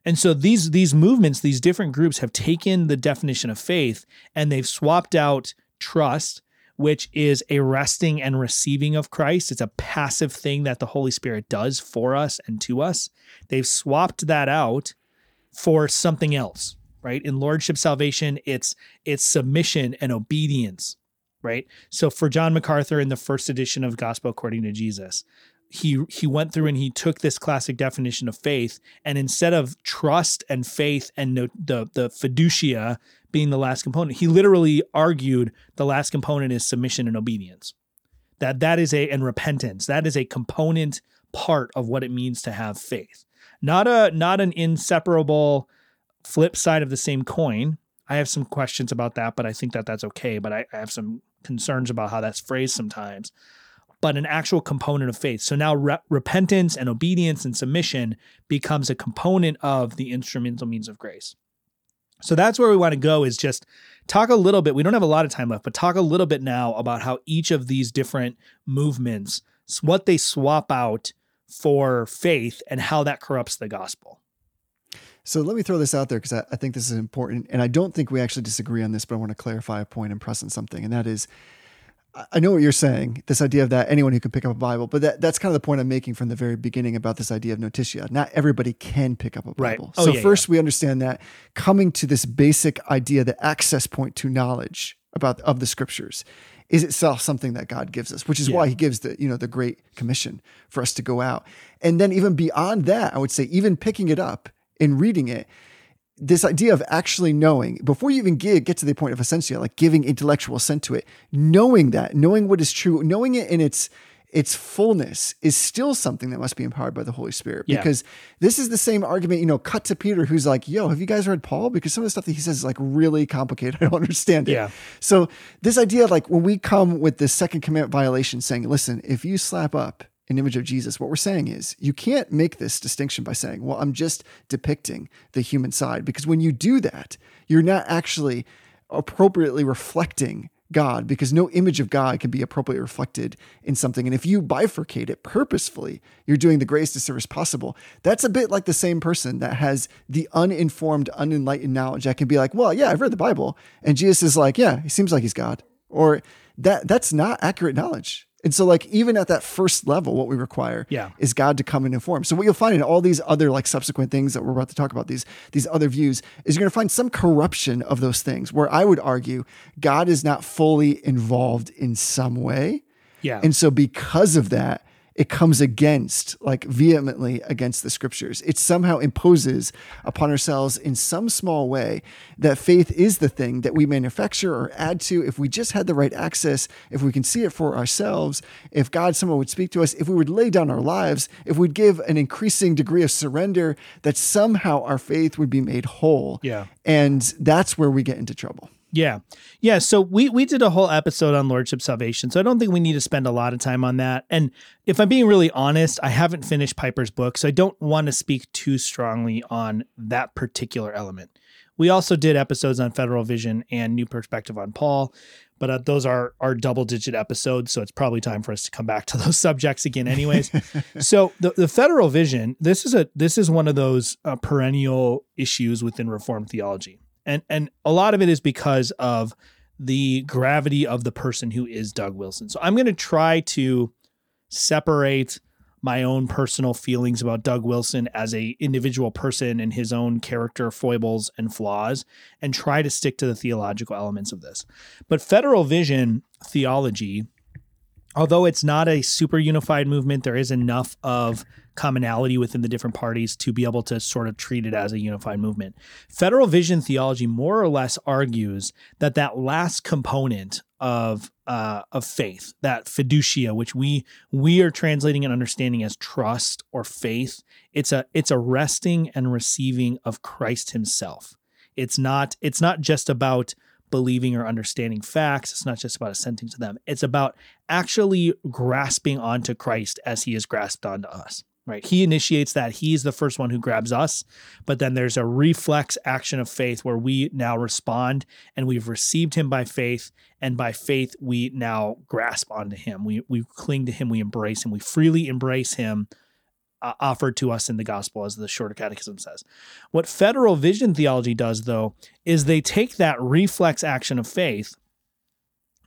Speaker 2: And so these these movements, these different groups have taken the definition of faith and they've swapped out trust which is a resting and receiving of Christ. It's a passive thing that the Holy Spirit does for us and to us. They've swapped that out for something else, right? In lordship salvation, it's it's submission and obedience, right? So for John MacArthur in the first edition of Gospel According to Jesus, he he went through and he took this classic definition of faith and instead of trust and faith and no, the the fiducia being the last component he literally argued the last component is submission and obedience. That that is a and repentance. That is a component part of what it means to have faith. Not a not an inseparable flip side of the same coin. I have some questions about that but i think that that's okay but i, I have some concerns about how that's phrased sometimes but an actual component of faith. So now re- repentance and obedience and submission becomes a component of the instrumental means of grace. So that's where we want to go is just talk a little bit. We don't have a lot of time left, but talk a little bit now about how each of these different movements, what they swap out for faith and how that corrupts the gospel.
Speaker 1: So let me throw this out there because I, I think this is important. And I don't think we actually disagree on this, but I want to clarify a point and press on something. And that is, I- know what you're saying, this idea of that anyone who can pick up a Bible, but that, that's kind of the point I'm making from the very beginning about this idea of notitia. Not everybody can pick up a
Speaker 2: Right.
Speaker 1: Bible.
Speaker 2: Oh,
Speaker 1: so
Speaker 2: yeah,
Speaker 1: first we understand that coming to this basic idea, the access point to knowledge about of the scriptures is itself something that God gives us, which is
Speaker 2: Yeah.
Speaker 1: why he gives the, you know, the great commission for us to go out. And then even beyond that, I would say even picking it up and reading it, this idea of actually knowing before you even get, get to the point of essentia, like giving intellectual assent to it, knowing that, knowing what is true, knowing it in its its fullness is still something that must be empowered by the Holy Spirit.
Speaker 2: Yeah.
Speaker 1: Because this is the same argument, you know, cut to Peter, who's like, yo, have you guys read Paul? Because some of the stuff that he says is like really complicated. I don't understand it.
Speaker 2: Yeah.
Speaker 1: So this idea like when we come with this second commandment violation saying, listen, if you slap up an image of Jesus, what we're saying is you can't make this distinction by saying, well, I'm just depicting the human side. Because when you do that, you're not actually appropriately reflecting God because no image of God can be appropriately reflected in something. And if you bifurcate it purposefully, you're doing the greatest disservice possible. That's a bit like the same person that has the uninformed, unenlightened knowledge that can be like, well, yeah, I've read the Bible. And Jesus is like, yeah, he seems like he's God. Or that that's not accurate knowledge. And so, like, even at that first level, what we require
Speaker 2: Yeah.
Speaker 1: is God to come and inform. So, what you'll find in all these other like subsequent things that we're about to talk about, these these other views, is you're going to find some corruption of those things. Where I would argue God is not fully involved in some way,
Speaker 2: Yeah.
Speaker 1: and so because of that, it comes against like vehemently against the scriptures. It somehow imposes upon ourselves in some small way that faith is the thing that we manufacture or add to if we just had the right access, if we can see it for ourselves, if God somehow would speak to us, if we would lay down our lives, if we'd give an increasing degree of surrender, that somehow our faith would be made whole.
Speaker 2: Yeah.
Speaker 1: And that's where we get into trouble.
Speaker 2: Yeah. Yeah. So we we did a whole episode on Lordship Salvation. So I don't think we need to spend a lot of time on that. And if I'm being really honest, I haven't finished Piper's book, so I don't want to speak too strongly on that particular element. We also did episodes on Federal Vision and New Perspective on Paul, but uh, those are are double digit episodes, so it's probably time for us to come back to those subjects again anyways. so the, the Federal Vision, this is a this is one of those uh, perennial issues within Reformed theology and and a lot of it is because of the gravity of the person who is Doug Wilson. So I'm going to try to separate my own personal feelings about Doug Wilson as a individual person and his own character foibles and flaws and try to stick to the theological elements of this. But federal vision theology although it's not a super unified movement, there is enough of commonality within the different parties to be able to sort of treat it as a unified movement. Federal vision theology more or less argues that that last component of uh, of faith, that fiducia, which we we are translating and understanding as trust or faith, it's a it's a resting and receiving of Christ Himself. It's not it's not just about believing or understanding facts. It's not just about assenting to them. It's about actually grasping onto Christ as he has grasped onto us. Right. He initiates that. He's the first one who grabs us. But then there's a reflex action of faith where we now respond and we've received him by faith. And by faith, we now grasp onto him. We, we cling to him. We embrace him. We freely embrace him uh, offered to us in the gospel, as the Shorter Catechism says. What federal vision theology does, though, is they take that reflex action of faith,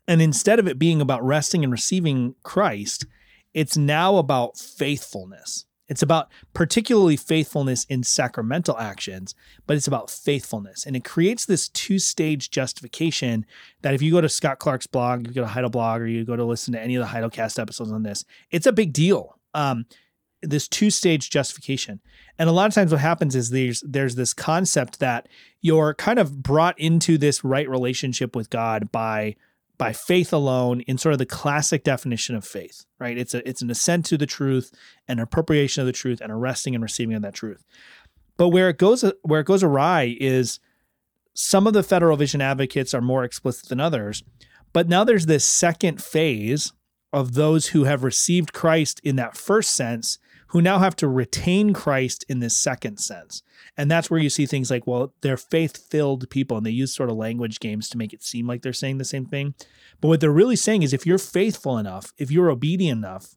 Speaker 2: and instead of it being about resting and receiving Christ, it's now about faithfulness. It's about particularly faithfulness in sacramental actions, but it's about faithfulness. And it creates this two stage justification that if you go to Scott Clark's blog, you go to Heidelblog, or you go to listen to any of the Heidelcast episodes on this, it's a big deal. Um, this two stage justification. And a lot of times what happens is there's there's this concept that you're kind of brought into this right relationship with God by by faith alone in sort of the classic definition of faith, right? It's a it's an assent to the truth, an appropriation of the truth, and a resting and receiving of that truth. But where it goes where it goes awry is some of the federal vision advocates are more explicit than others. But now there's this second phase of those who have received Christ in that first sense who now have to retain Christ in this second sense. And that's where you see things like, well, they're faith filled people and they use sort of language games to make it seem like they're saying the same thing. But what they're really saying is if you're faithful enough, if you're obedient enough,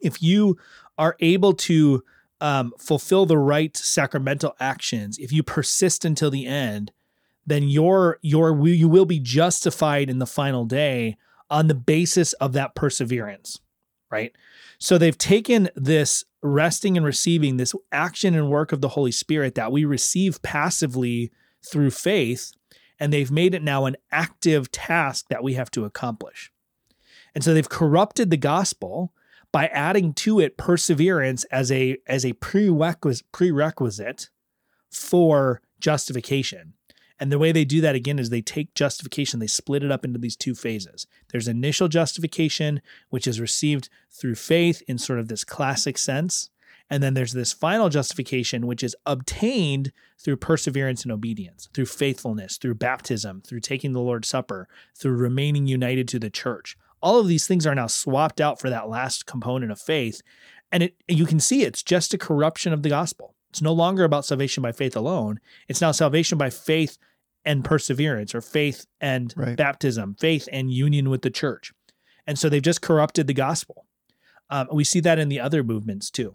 Speaker 2: if you are able to um, fulfill the right sacramental actions, if you persist until the end, then you're, you're, you will be justified in the final day on the basis of that perseverance, right? So they've taken this resting and receiving, this action and work of the Holy Spirit that we receive passively through faith, and they've made it now an active task that we have to accomplish. And so they've corrupted the gospel by adding to it perseverance as a as a prerequisite prerequisite for justification. And the way they do that again is they take justification, they split it up into these two phases. There's initial justification, which is received through faith in sort of this classic sense. And then there's this final justification, which is obtained through perseverance and obedience, through faithfulness, through baptism, through taking the Lord's Supper, through remaining united to the church. All of these things are now swapped out for that last component of faith. And it you can see it's just a corruption of the gospel. It's no longer about salvation by faith alone. It's now salvation by faith and perseverance or faith and
Speaker 1: Right.
Speaker 2: baptism, faith and union with the church. And so they've just corrupted the gospel. Um, we see that in the other movements too.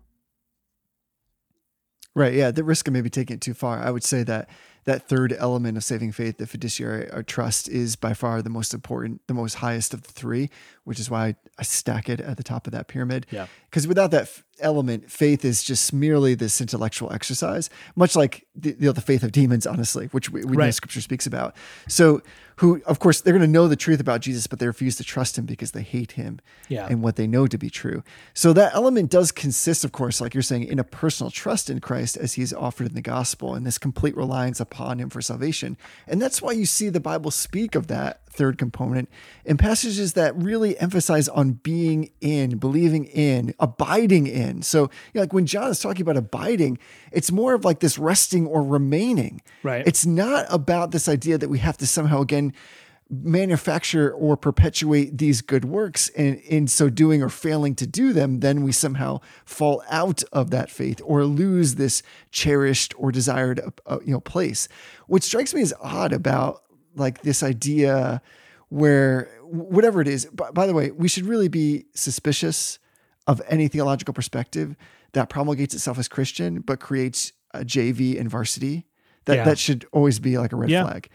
Speaker 1: Right. Yeah. The risk of maybe taking it too far. I would say that that third element of saving faith, the fiduciary or trust, is by far the most important, the most highest of the three, which is why I stack it at the top of that pyramid.
Speaker 2: Yeah.
Speaker 1: Because without that f- element, faith is just merely this intellectual exercise, much like the, you know, the faith of demons, honestly, which we, we know scripture speaks about. So, who, of course, they're going to know the truth about Jesus, but they refuse to trust him because they hate him
Speaker 2: Yeah.
Speaker 1: and what they know to be true. So that element does consist, of course, like you're saying, in a personal trust in Christ as he's offered in the gospel and this complete reliance upon him for salvation. And that's why you see the Bible speak of that third component in passages that really emphasize on being in, believing in, abiding in. So, you know, like when John is talking about abiding, it's more of like this resting or remaining.
Speaker 2: Right.
Speaker 1: It's not about this idea that we have to somehow again manufacture or perpetuate these good works and in so doing or failing to do them then we somehow fall out of that faith or lose this cherished or desired uh, you know place what strikes me as odd about like this idea where whatever it is by, by the way we should really be suspicious of any theological perspective that promulgates itself as christian but creates a jv and varsity that
Speaker 2: Yeah.
Speaker 1: that should always be like a red
Speaker 2: Yeah.
Speaker 1: flag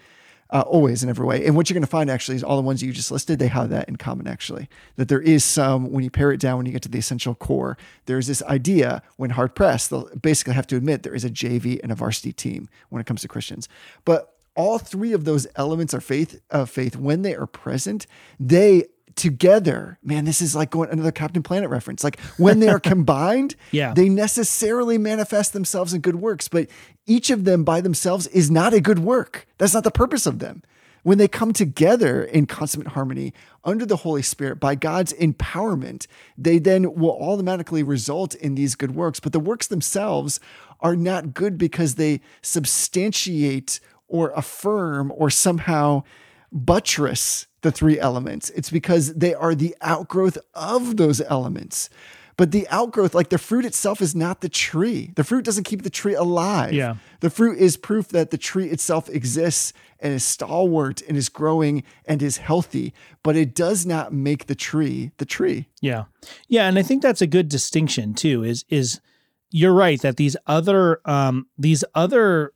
Speaker 1: uh, always in every way. And what you're going to find actually is all the ones you just listed, they have that in common actually. That there is some, when you pare it down, when you get to the essential core, there's this idea when hard pressed, they'll basically have to admit there is a JV and a varsity team when it comes to Christians. But all three of those elements of faith, of faith, when they are present, they together, man, this is like going another Captain Planet reference. Like when they are combined,
Speaker 2: Yeah.
Speaker 1: they necessarily manifest themselves in good works, but each of them by themselves is not a good work. That's not the purpose of them. When they come together in consummate harmony under the Holy Spirit by God's empowerment, they then will automatically result in these good works. But the works themselves are not good because they substantiate or affirm or somehow buttress the three elements. It's because they are the outgrowth of those elements. But the outgrowth, like the fruit itself, is not the tree. The fruit doesn't keep the tree alive.
Speaker 2: Yeah.
Speaker 1: The fruit is proof that the tree itself exists and is stalwart and is growing and is healthy, but it does not make the tree the tree.
Speaker 2: Yeah. Yeah, and I think that's a good distinction too is is you're right that these other um these other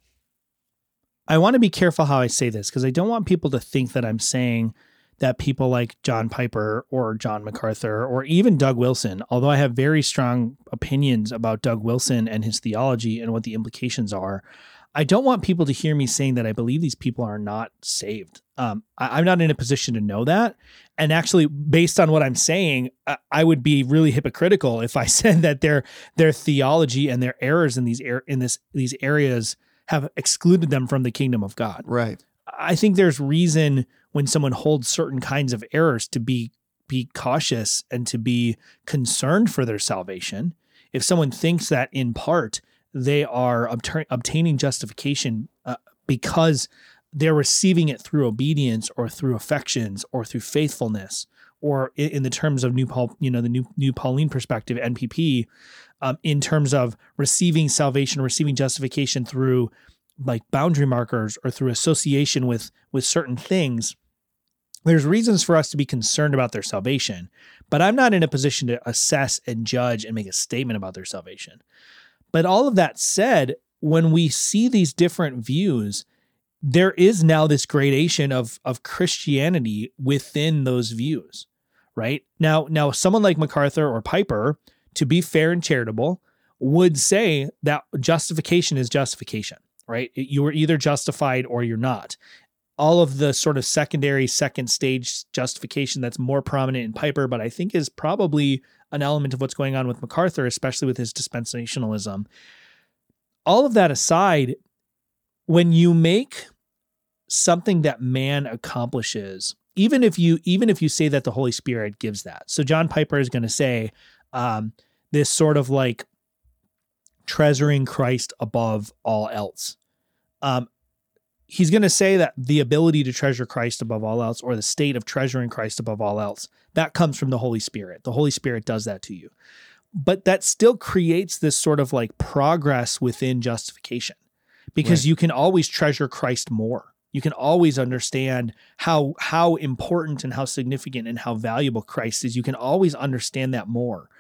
Speaker 2: I want to be careful how I say this because I don't want people to think that I'm saying that people like John Piper or John MacArthur or even Doug Wilson, although I have very strong opinions about Doug Wilson and his theology and what the implications are, I don't want people to hear me saying that I believe these people are not saved. Um, I, I'm not in a position to know that. And actually, based on what I'm saying, I, I would be really hypocritical if I said that their their theology and their errors in these ar- in this these areas have excluded them from the kingdom of God.
Speaker 1: Right.
Speaker 2: I think there's reason when someone holds certain kinds of errors to be be cautious and to be concerned for their salvation. If someone thinks that in part they are obtain- obtaining justification uh, because they're receiving it through obedience or through affections or through faithfulness or i- in the terms of new Paul, you know, the new new Pauline perspective, NPP, um, in terms of receiving salvation, receiving justification through like boundary markers or through association with with certain things there's reasons for us to be concerned about their salvation. But i'm not in a position to assess and judge and make a statement about their salvation. But all of that said when we see these different views there is now this gradation of of christianity within those views right? Now now someone like macarthur or piper to be fair and charitable would say that justification is justification right? You are either justified or you're not. All of the sort of secondary, second stage justification that's more prominent in Piper, but I think is probably an element of what's going on with MacArthur, especially with his dispensationalism. All of that aside, when you make something that man accomplishes, even if you even if you say that the Holy Spirit gives that, so John Piper is going to say um, this sort of like treasuring Christ above all else. Um, he's going to say that the ability to treasure Christ above all else, or the state of treasuring Christ above all else, that comes from the Holy Spirit. The Holy Spirit does that to you. But that still creates this sort of like progress within justification because
Speaker 1: Right.
Speaker 2: you can always treasure Christ more. You can always understand how how important and how significant and how valuable Christ is. You can always understand that more.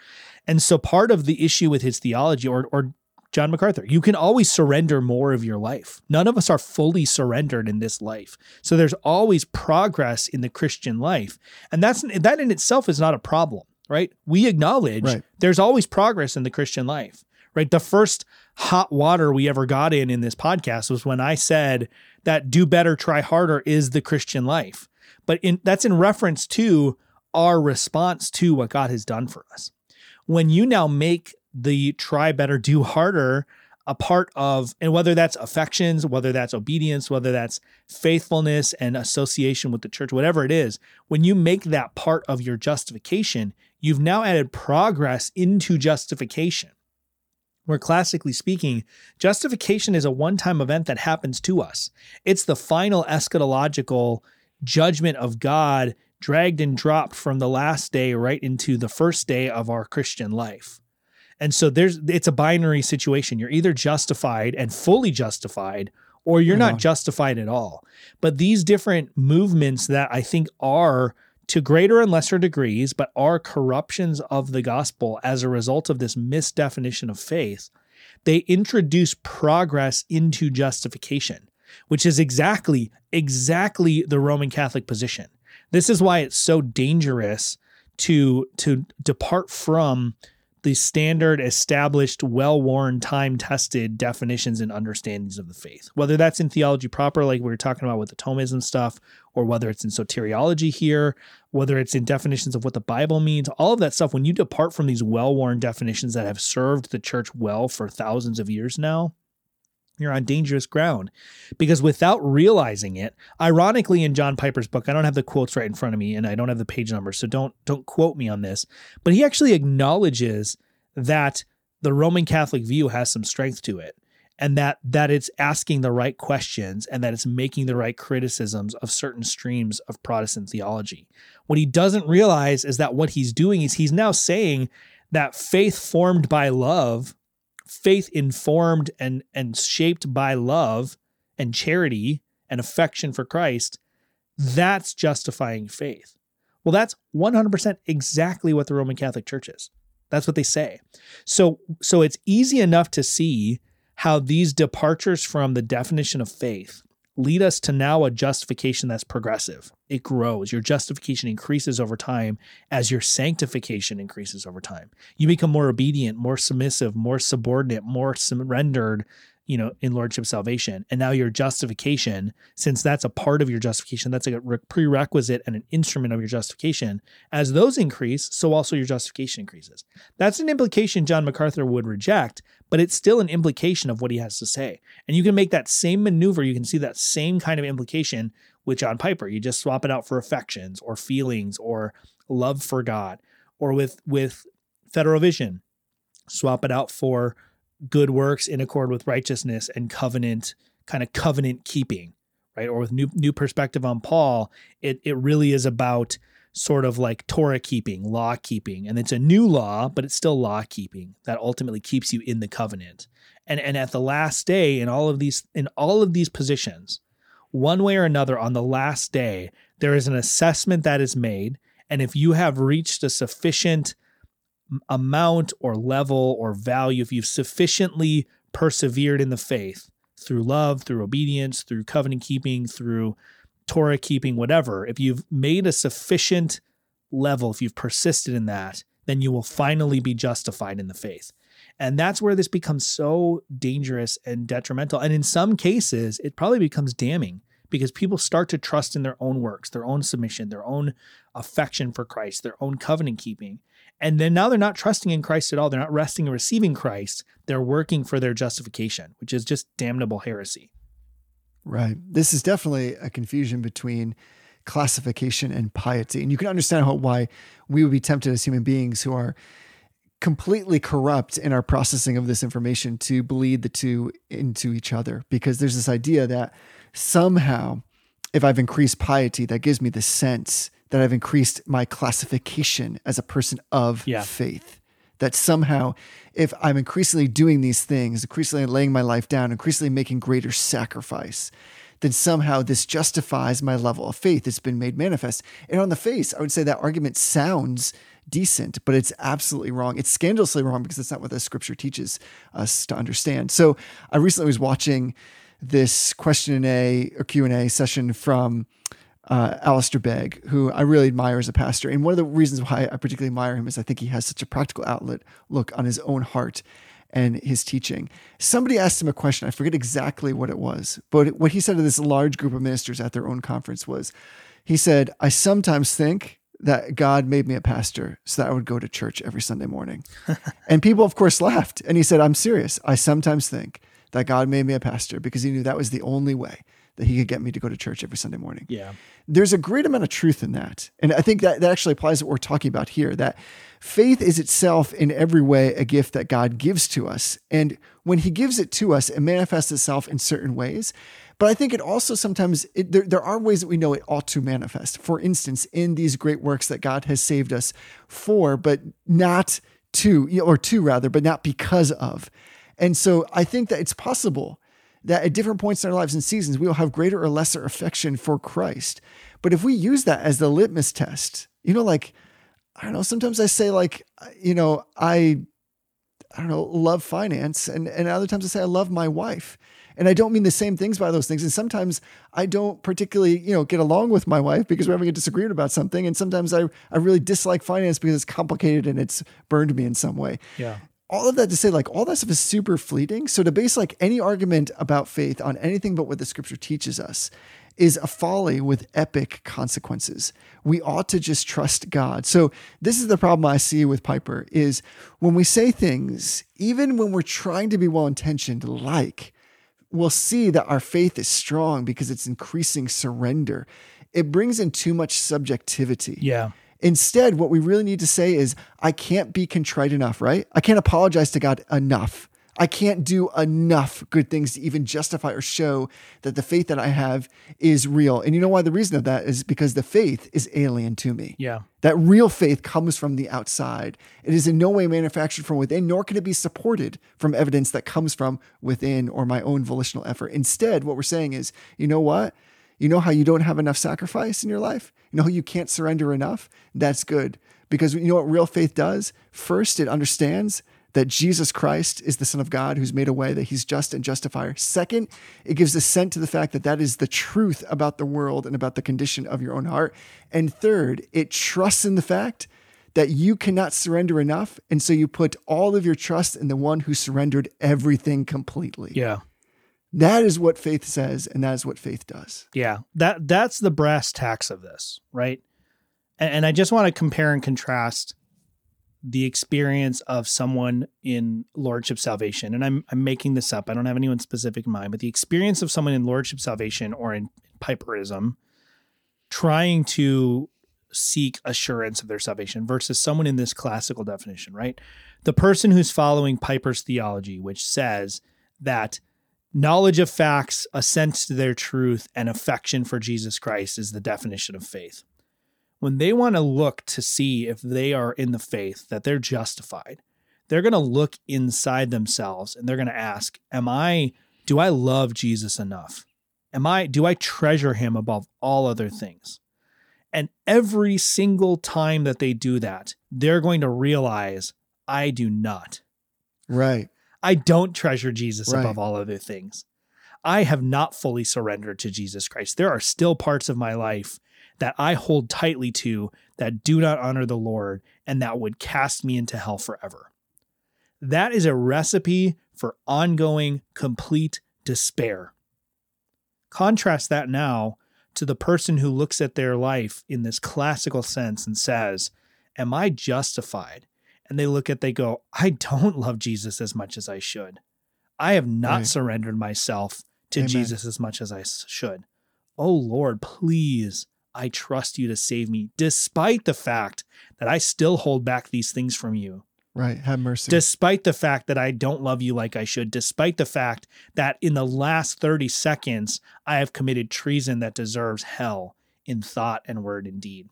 Speaker 2: And so part of the issue with his theology or or John MacArthur, you can always surrender more of your life. None of us are fully surrendered in this life. So there's always progress in the Christian life. And that's that in itself is not a problem, right? We acknowledge
Speaker 1: Right.
Speaker 2: there's always progress in the Christian life. Right? The first hot water we ever got in in this podcast was when I said that do better, try harder is the Christian life. But in that's in reference to our response to what God has done for us when you now make the try better, do harder a part of, and whether that's affections, whether that's obedience, whether that's faithfulness and association with the church, whatever it is, when you make that part of your justification, you've now added progress into justification. Where classically speaking, justification is a one time event that happens to us. It's the final eschatological judgment of God dragged and dropped from the last day right into the first day of our Christian life. And so there's it's a binary situation. You're either justified and fully justified or you're not mm-hmm. justified at all. But these different movements that I think are to greater and lesser degrees, but are corruptions of the gospel as a result of this misdefinition of faith, they introduce progress into justification, which is exactly, exactly the Roman Catholic position. This is why it's so dangerous to to depart from the standard, established, well worn, time tested definitions and understandings of the faith. Whether that's in theology proper, like we were talking about with the Thomism stuff, or whether it's in soteriology here, whether it's in definitions of what the Bible means, all of that stuff, when you depart from these well worn definitions that have served the church well for thousands of years now, you're on dangerous ground. Because without realizing it ironically in john piper's book i don't have the quotes right in front of me and i don't have the page numbers so don't don't quote me on this but he actually acknowledges that the roman catholic view has some strength to it and that that it's asking the right questions and that it's making the right criticisms of certain streams of protestant theology. What he doesn't realize is that what he's doing is he's now saying that faith formed by love faith informed and and shaped by love and charity and affection for Christ, that's justifying faith. Well, that's 100% exactly what the Roman Catholic Church is. That's what they say. So so it's easy enough to see how these departures from the definition of faith lead us to now a justification that's progressive. It grows. Your justification increases over time as your sanctification increases over time. You become more obedient, more submissive, more subordinate, more surrendered, you know, in lordship salvation. And now your justification, since that's a part of your justification, that's a prerequisite and an instrument of your justification. As those increase, so also your justification increases. That's an implication John MacArthur would reject, but it's still an implication of what he has to say. And you can make that same maneuver, you can see that same kind of implication with John Piper. You just swap it out for affections or feelings or love for God, or with with Federal Vision, swap it out for good works in accord with righteousness and covenant kind of covenant keeping, right? Or with new new perspective on Paul, it it really is about sort of like Torah keeping, law keeping, and it's a new law, but it's still law keeping that ultimately keeps you in the covenant. And and at the last day, in all of these in all of these positions, one way or another, on the last day, there is an assessment that is made, and if you have reached a sufficient amount or level or value, if you've sufficiently persevered in the faith through love, through obedience, through covenant keeping, through Torah keeping, whatever, if you've made a sufficient level, if you've persisted in that, then you will finally be justified in the faith. And that's where this becomes so dangerous and detrimental. And in some cases, it probably becomes damning because people start to trust in their own works, their own submission, their own affection for Christ, their own covenant keeping. And then now they're not trusting in Christ at all. They're not resting and receiving Christ. They're working for their justification, which is just damnable heresy.
Speaker 1: Right. This is definitely a confusion between classification and piety. And you can understand how, why we would be tempted as human beings who are completely corrupt in our processing of this information to bleed the two into each other because there's this idea that somehow if I've increased piety, that gives me the sense that I've increased my classification as a person of
Speaker 2: Yeah.
Speaker 1: faith. That somehow, if I'm increasingly doing these things, increasingly laying my life down, increasingly making greater sacrifice, then somehow this justifies my level of faith. It's been made manifest. And on the face, I would say that argument sounds decent, but it's absolutely wrong. It's scandalously wrong because it's not what the scripture teaches us to understand. So I recently was watching this question and a or Q and A session from uh, Alistair Begg, who I really admire as a pastor. And one of the reasons why I particularly admire him is I think he has such a practical outlet look on his own heart and his teaching. Somebody asked him a question. I forget exactly what it was, but what he said to this large group of ministers at their own conference was, he said, I sometimes think that God made me a pastor so that I would go to church every Sunday morning. and people, of course, laughed. And he said, I'm serious. I sometimes think that God made me a pastor because he knew that was the only way that he could get me to go to church every Sunday morning
Speaker 2: Yeah.
Speaker 1: there's a great amount of truth in that. And I think that that actually applies to what we're talking about here that faith is itself in every way a gift that God gives to us. And when he gives it to us, it manifests itself in certain ways. But I think it also sometimes, it, there, there are ways that we know it ought to manifest. For instance, in these great works that God has saved us for, but not to, or to rather, but not because of. And so I think that it's possible that at different points in our lives and seasons, we will have greater or lesser affection for Christ. But if we use that as the litmus test, you know, like, I don't know, sometimes I say, like, you know, I, I don't know, love finance. And, and other times I say, I love my wife. And I don't mean the same things by those things. And sometimes I don't particularly, you know, get along with my wife because we're having a disagreement about something. And sometimes I, I really dislike finance because it's complicated and it's burned me in some way.
Speaker 2: Yeah.
Speaker 1: All of that to say, like, all that stuff is super fleeting. So to base like any argument about faith on anything but what the scripture teaches us is a folly with epic consequences. We ought to just trust God. So this is the problem I see with Piper is when we say things, even when we're trying to be well-intentioned, like we'll see that our faith is strong because it's increasing surrender. It brings in too much subjectivity.
Speaker 2: Yeah.
Speaker 1: Instead, what we really need to say is, I can't be contrite enough, right? I can't apologize to God enough. I can't do enough good things to even justify or show that the faith that I have is real. And you know why the reason of that is because the faith is alien to me.
Speaker 2: Yeah.
Speaker 1: That real faith comes from the outside. It is in no way manufactured from within, nor can it be supported from evidence that comes from within or my own volitional effort. Instead, what we're saying is, you know what? You know how you don't have enough sacrifice in your life? You know you can't surrender enough? That's good. Because you know what real faith does? First, it understands that Jesus Christ is the Son of God who's made a way, that he's just and justifier. Second, it gives assent to the fact that that is the truth about the world and about the condition of your own heart. And third, it trusts in the fact that you cannot surrender enough. And so you put all of your trust in the one who surrendered everything completely.
Speaker 2: Yeah.
Speaker 1: That is what faith says, and that is what faith does.
Speaker 2: Yeah. That that's the brass tacks of this, right? And, and I just want to compare and contrast the experience of someone in lordship salvation. And I'm I'm making this up. I don't have anyone specific in mind, but the experience of someone in lordship salvation or in piperism trying to seek assurance of their salvation versus someone in this classical definition, right? The person who's following Piper's theology, which says that knowledge of facts, assent to their truth, and affection for Jesus Christ is the definition of faith. When they want to look to see if they are in the faith, that they're justified, they're going to look inside themselves and they're going to ask, Am I, do I love Jesus enough? Am I, do I treasure him above all other things? And every single time that they do that, they're going to realize, I do not.
Speaker 1: Right.
Speaker 2: I don't treasure Jesus
Speaker 1: Right.
Speaker 2: above all other things. I have not fully surrendered to Jesus Christ. There are still parts of my life that I hold tightly to that do not honor the Lord and that would cast me into hell forever. That is a recipe for ongoing, complete despair. Contrast that now to the person who looks at their life in this classical sense and says, Am I justified? And they look at, they go, I don't love Jesus as much as I should. I have not
Speaker 1: Right.
Speaker 2: surrendered myself to
Speaker 1: Amen.
Speaker 2: Jesus as much as i should. Oh Lord, please, I trust you to save me, despite the fact that I still hold back these things from you
Speaker 1: Right. Have mercy.
Speaker 2: despite the fact that I don't love you like I should, despite the fact that in the last 30 seconds, I have committed treason that deserves hell in thought and word and deed.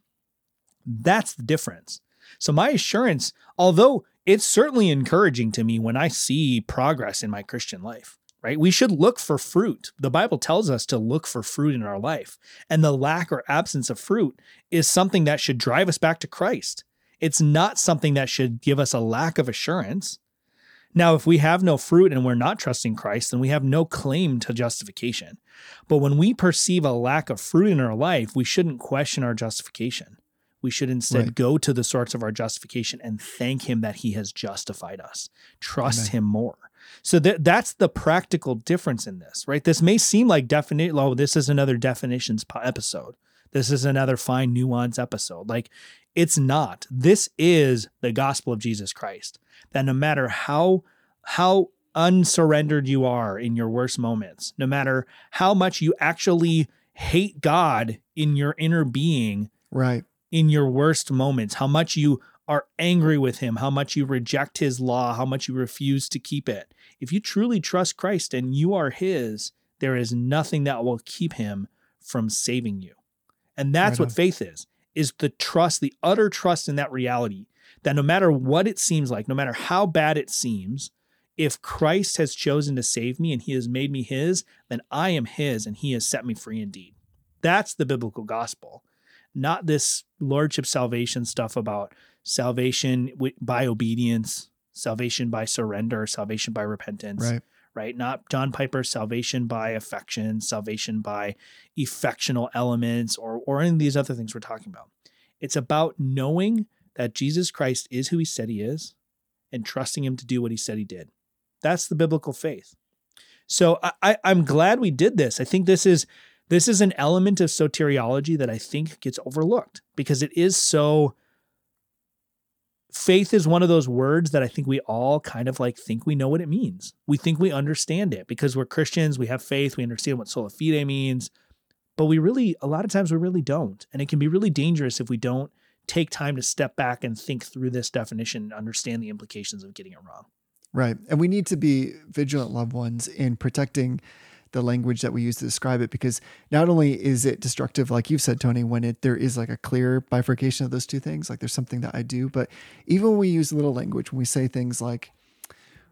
Speaker 2: That's the difference. So, my assurance, although it's certainly encouraging to me when I see progress in my Christian life, right? We should look for fruit. The Bible tells us to look for fruit in our life. And the lack or absence of fruit is something that should drive us back to Christ. It's not something that should give us a lack of assurance. Now, if we have no fruit and we're not trusting Christ, then we have no claim to justification. But when we perceive a lack of fruit in our life, we shouldn't question our justification. We should instead
Speaker 1: Right.
Speaker 2: go to the source of our justification and thank Him that He has justified us. Trust
Speaker 1: Amen.
Speaker 2: Him more. So that that's the practical difference in this, right? This may seem like definite. Oh, this is another definitions episode. This is another fine nuance episode. Like it's not. This is the gospel of Jesus Christ. That no matter how how unsurrendered you are in your worst moments, no matter how much you actually hate God in your inner being,
Speaker 1: right.
Speaker 2: In your worst moments, how much you are angry with him, how much you reject his law, how much you refuse to keep it. If you truly trust Christ and you are his, there is nothing that will keep him from saving you. And that's
Speaker 1: Right
Speaker 2: what
Speaker 1: on.
Speaker 2: faith is, is the trust, the utter trust in that reality that no matter what it seems like, no matter how bad it seems, if Christ has chosen to save me and he has made me his, then I am his and he has set me free indeed. That's the biblical gospel not this lordship salvation stuff about salvation by obedience, salvation by surrender, salvation by repentance,
Speaker 1: Right.
Speaker 2: right? Not John Piper's salvation by affection, salvation by affectional elements, or, or any of these other things we're talking about. It's about knowing that Jesus Christ is who he said he is and trusting him to do what he said he did. That's the biblical faith. So I, I, I'm glad we did this. I think this is this is an element of soteriology that I think gets overlooked because it is so faith is one of those words that I think we all kind of like think we know what it means. We think we understand it because we're Christians, we have faith, we understand what sola fide means, but we really a lot of times we really don't. And it can be really dangerous if we don't take time to step back and think through this definition and understand the implications of getting it wrong.
Speaker 1: Right. And we need to be vigilant, loved ones, in protecting the language that we use to describe it because not only is it destructive, like you've said, Tony, when it there is like a clear bifurcation of those two things, like there's something that I do, but even when we use little language, when we say things like,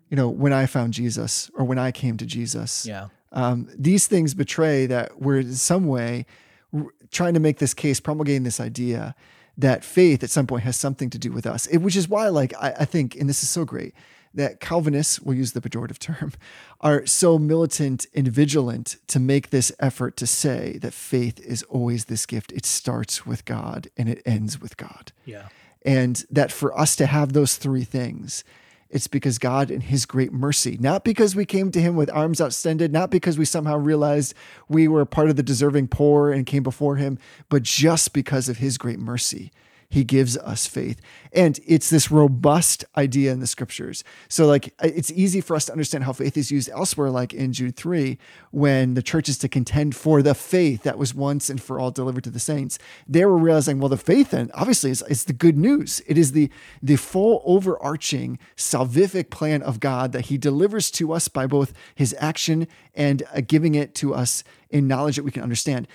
Speaker 1: you know, when I found Jesus or when I came to Jesus,
Speaker 2: Yeah.
Speaker 1: um, these things betray that we're in some way r- trying to make this case, promulgating this idea that faith at some point has something to do with us. It, which is why, like, I, I think, and this is so great, that Calvinists, we'll use the pejorative term, are so militant and vigilant to make this effort to say that faith is always this gift. It starts with God and it ends with God.
Speaker 2: Yeah.
Speaker 1: And that for us to have those three things, it's because God in his great mercy, not because we came to him with arms extended, not because we somehow realized we were part of the deserving poor and came before him, but just because of his great mercy. He gives us faith. And it's this robust idea in the scriptures. So, like, it's easy for us to understand how faith is used elsewhere, like in Jude 3, when the church is to contend for the faith that was once and for all delivered to the saints. They were realizing, well, the faith then obviously is, is the good news. It is the, the full overarching salvific plan of God that he delivers to us by both his action and uh, giving it to us in knowledge that we can understand.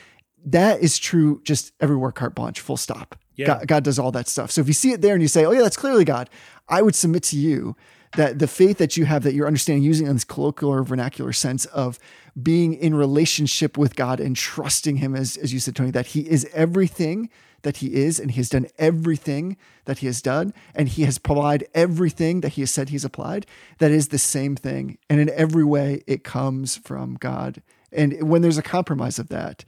Speaker 1: That is true just everywhere, carte blanche, full stop.
Speaker 2: Yeah.
Speaker 1: God, God does all that stuff. So if you see it there and you say, oh, yeah, that's clearly God, I would submit to you that the faith that you have, that you're understanding using in this colloquial or vernacular sense of being in relationship with God and trusting Him, as, as you said, Tony, that He is everything that He is and He has done everything that He has done and He has applied everything that He has said He's applied. That is the same thing. And in every way, it comes from God. And when there's a compromise of that,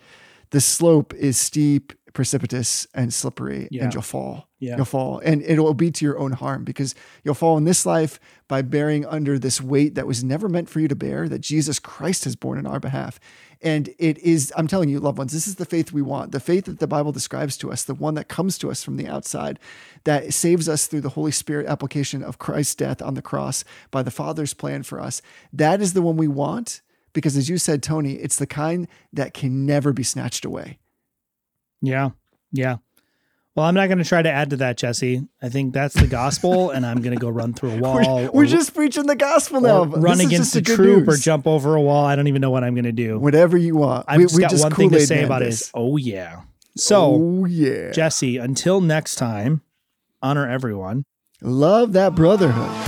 Speaker 1: the slope is steep, precipitous, and slippery,
Speaker 2: Yeah.
Speaker 1: and you'll fall.
Speaker 2: Yeah.
Speaker 1: You'll fall. And it'll be to your own harm because you'll fall in this life by bearing under this weight that was never meant for you to bear, that Jesus Christ has borne on our behalf. And it is, I'm telling you, loved ones, this is the faith we want. The faith that the Bible describes to us, the one that comes to us from the outside, that saves us through the Holy Spirit application of Christ's death on the cross by the Father's plan for us. That is the one we want because, as you said, Tony, it's the kind that can never be snatched away.
Speaker 2: Yeah. Yeah. Well, I'm not going to try to add to that, Jesse. I think that's the gospel, and I'm going to go run through a wall.
Speaker 1: We're, we're
Speaker 2: or-
Speaker 1: just preaching the gospel now.
Speaker 2: run against a troop or jump over a wall. I don't even know what I'm going to do.
Speaker 1: Whatever you want.
Speaker 2: I've
Speaker 1: We-
Speaker 2: just
Speaker 1: we
Speaker 2: got one thing to say about
Speaker 1: this.
Speaker 2: it. Oh yeah. So
Speaker 1: oh yeah,
Speaker 2: Jesse, until next time, honor everyone.
Speaker 1: love that brotherhood.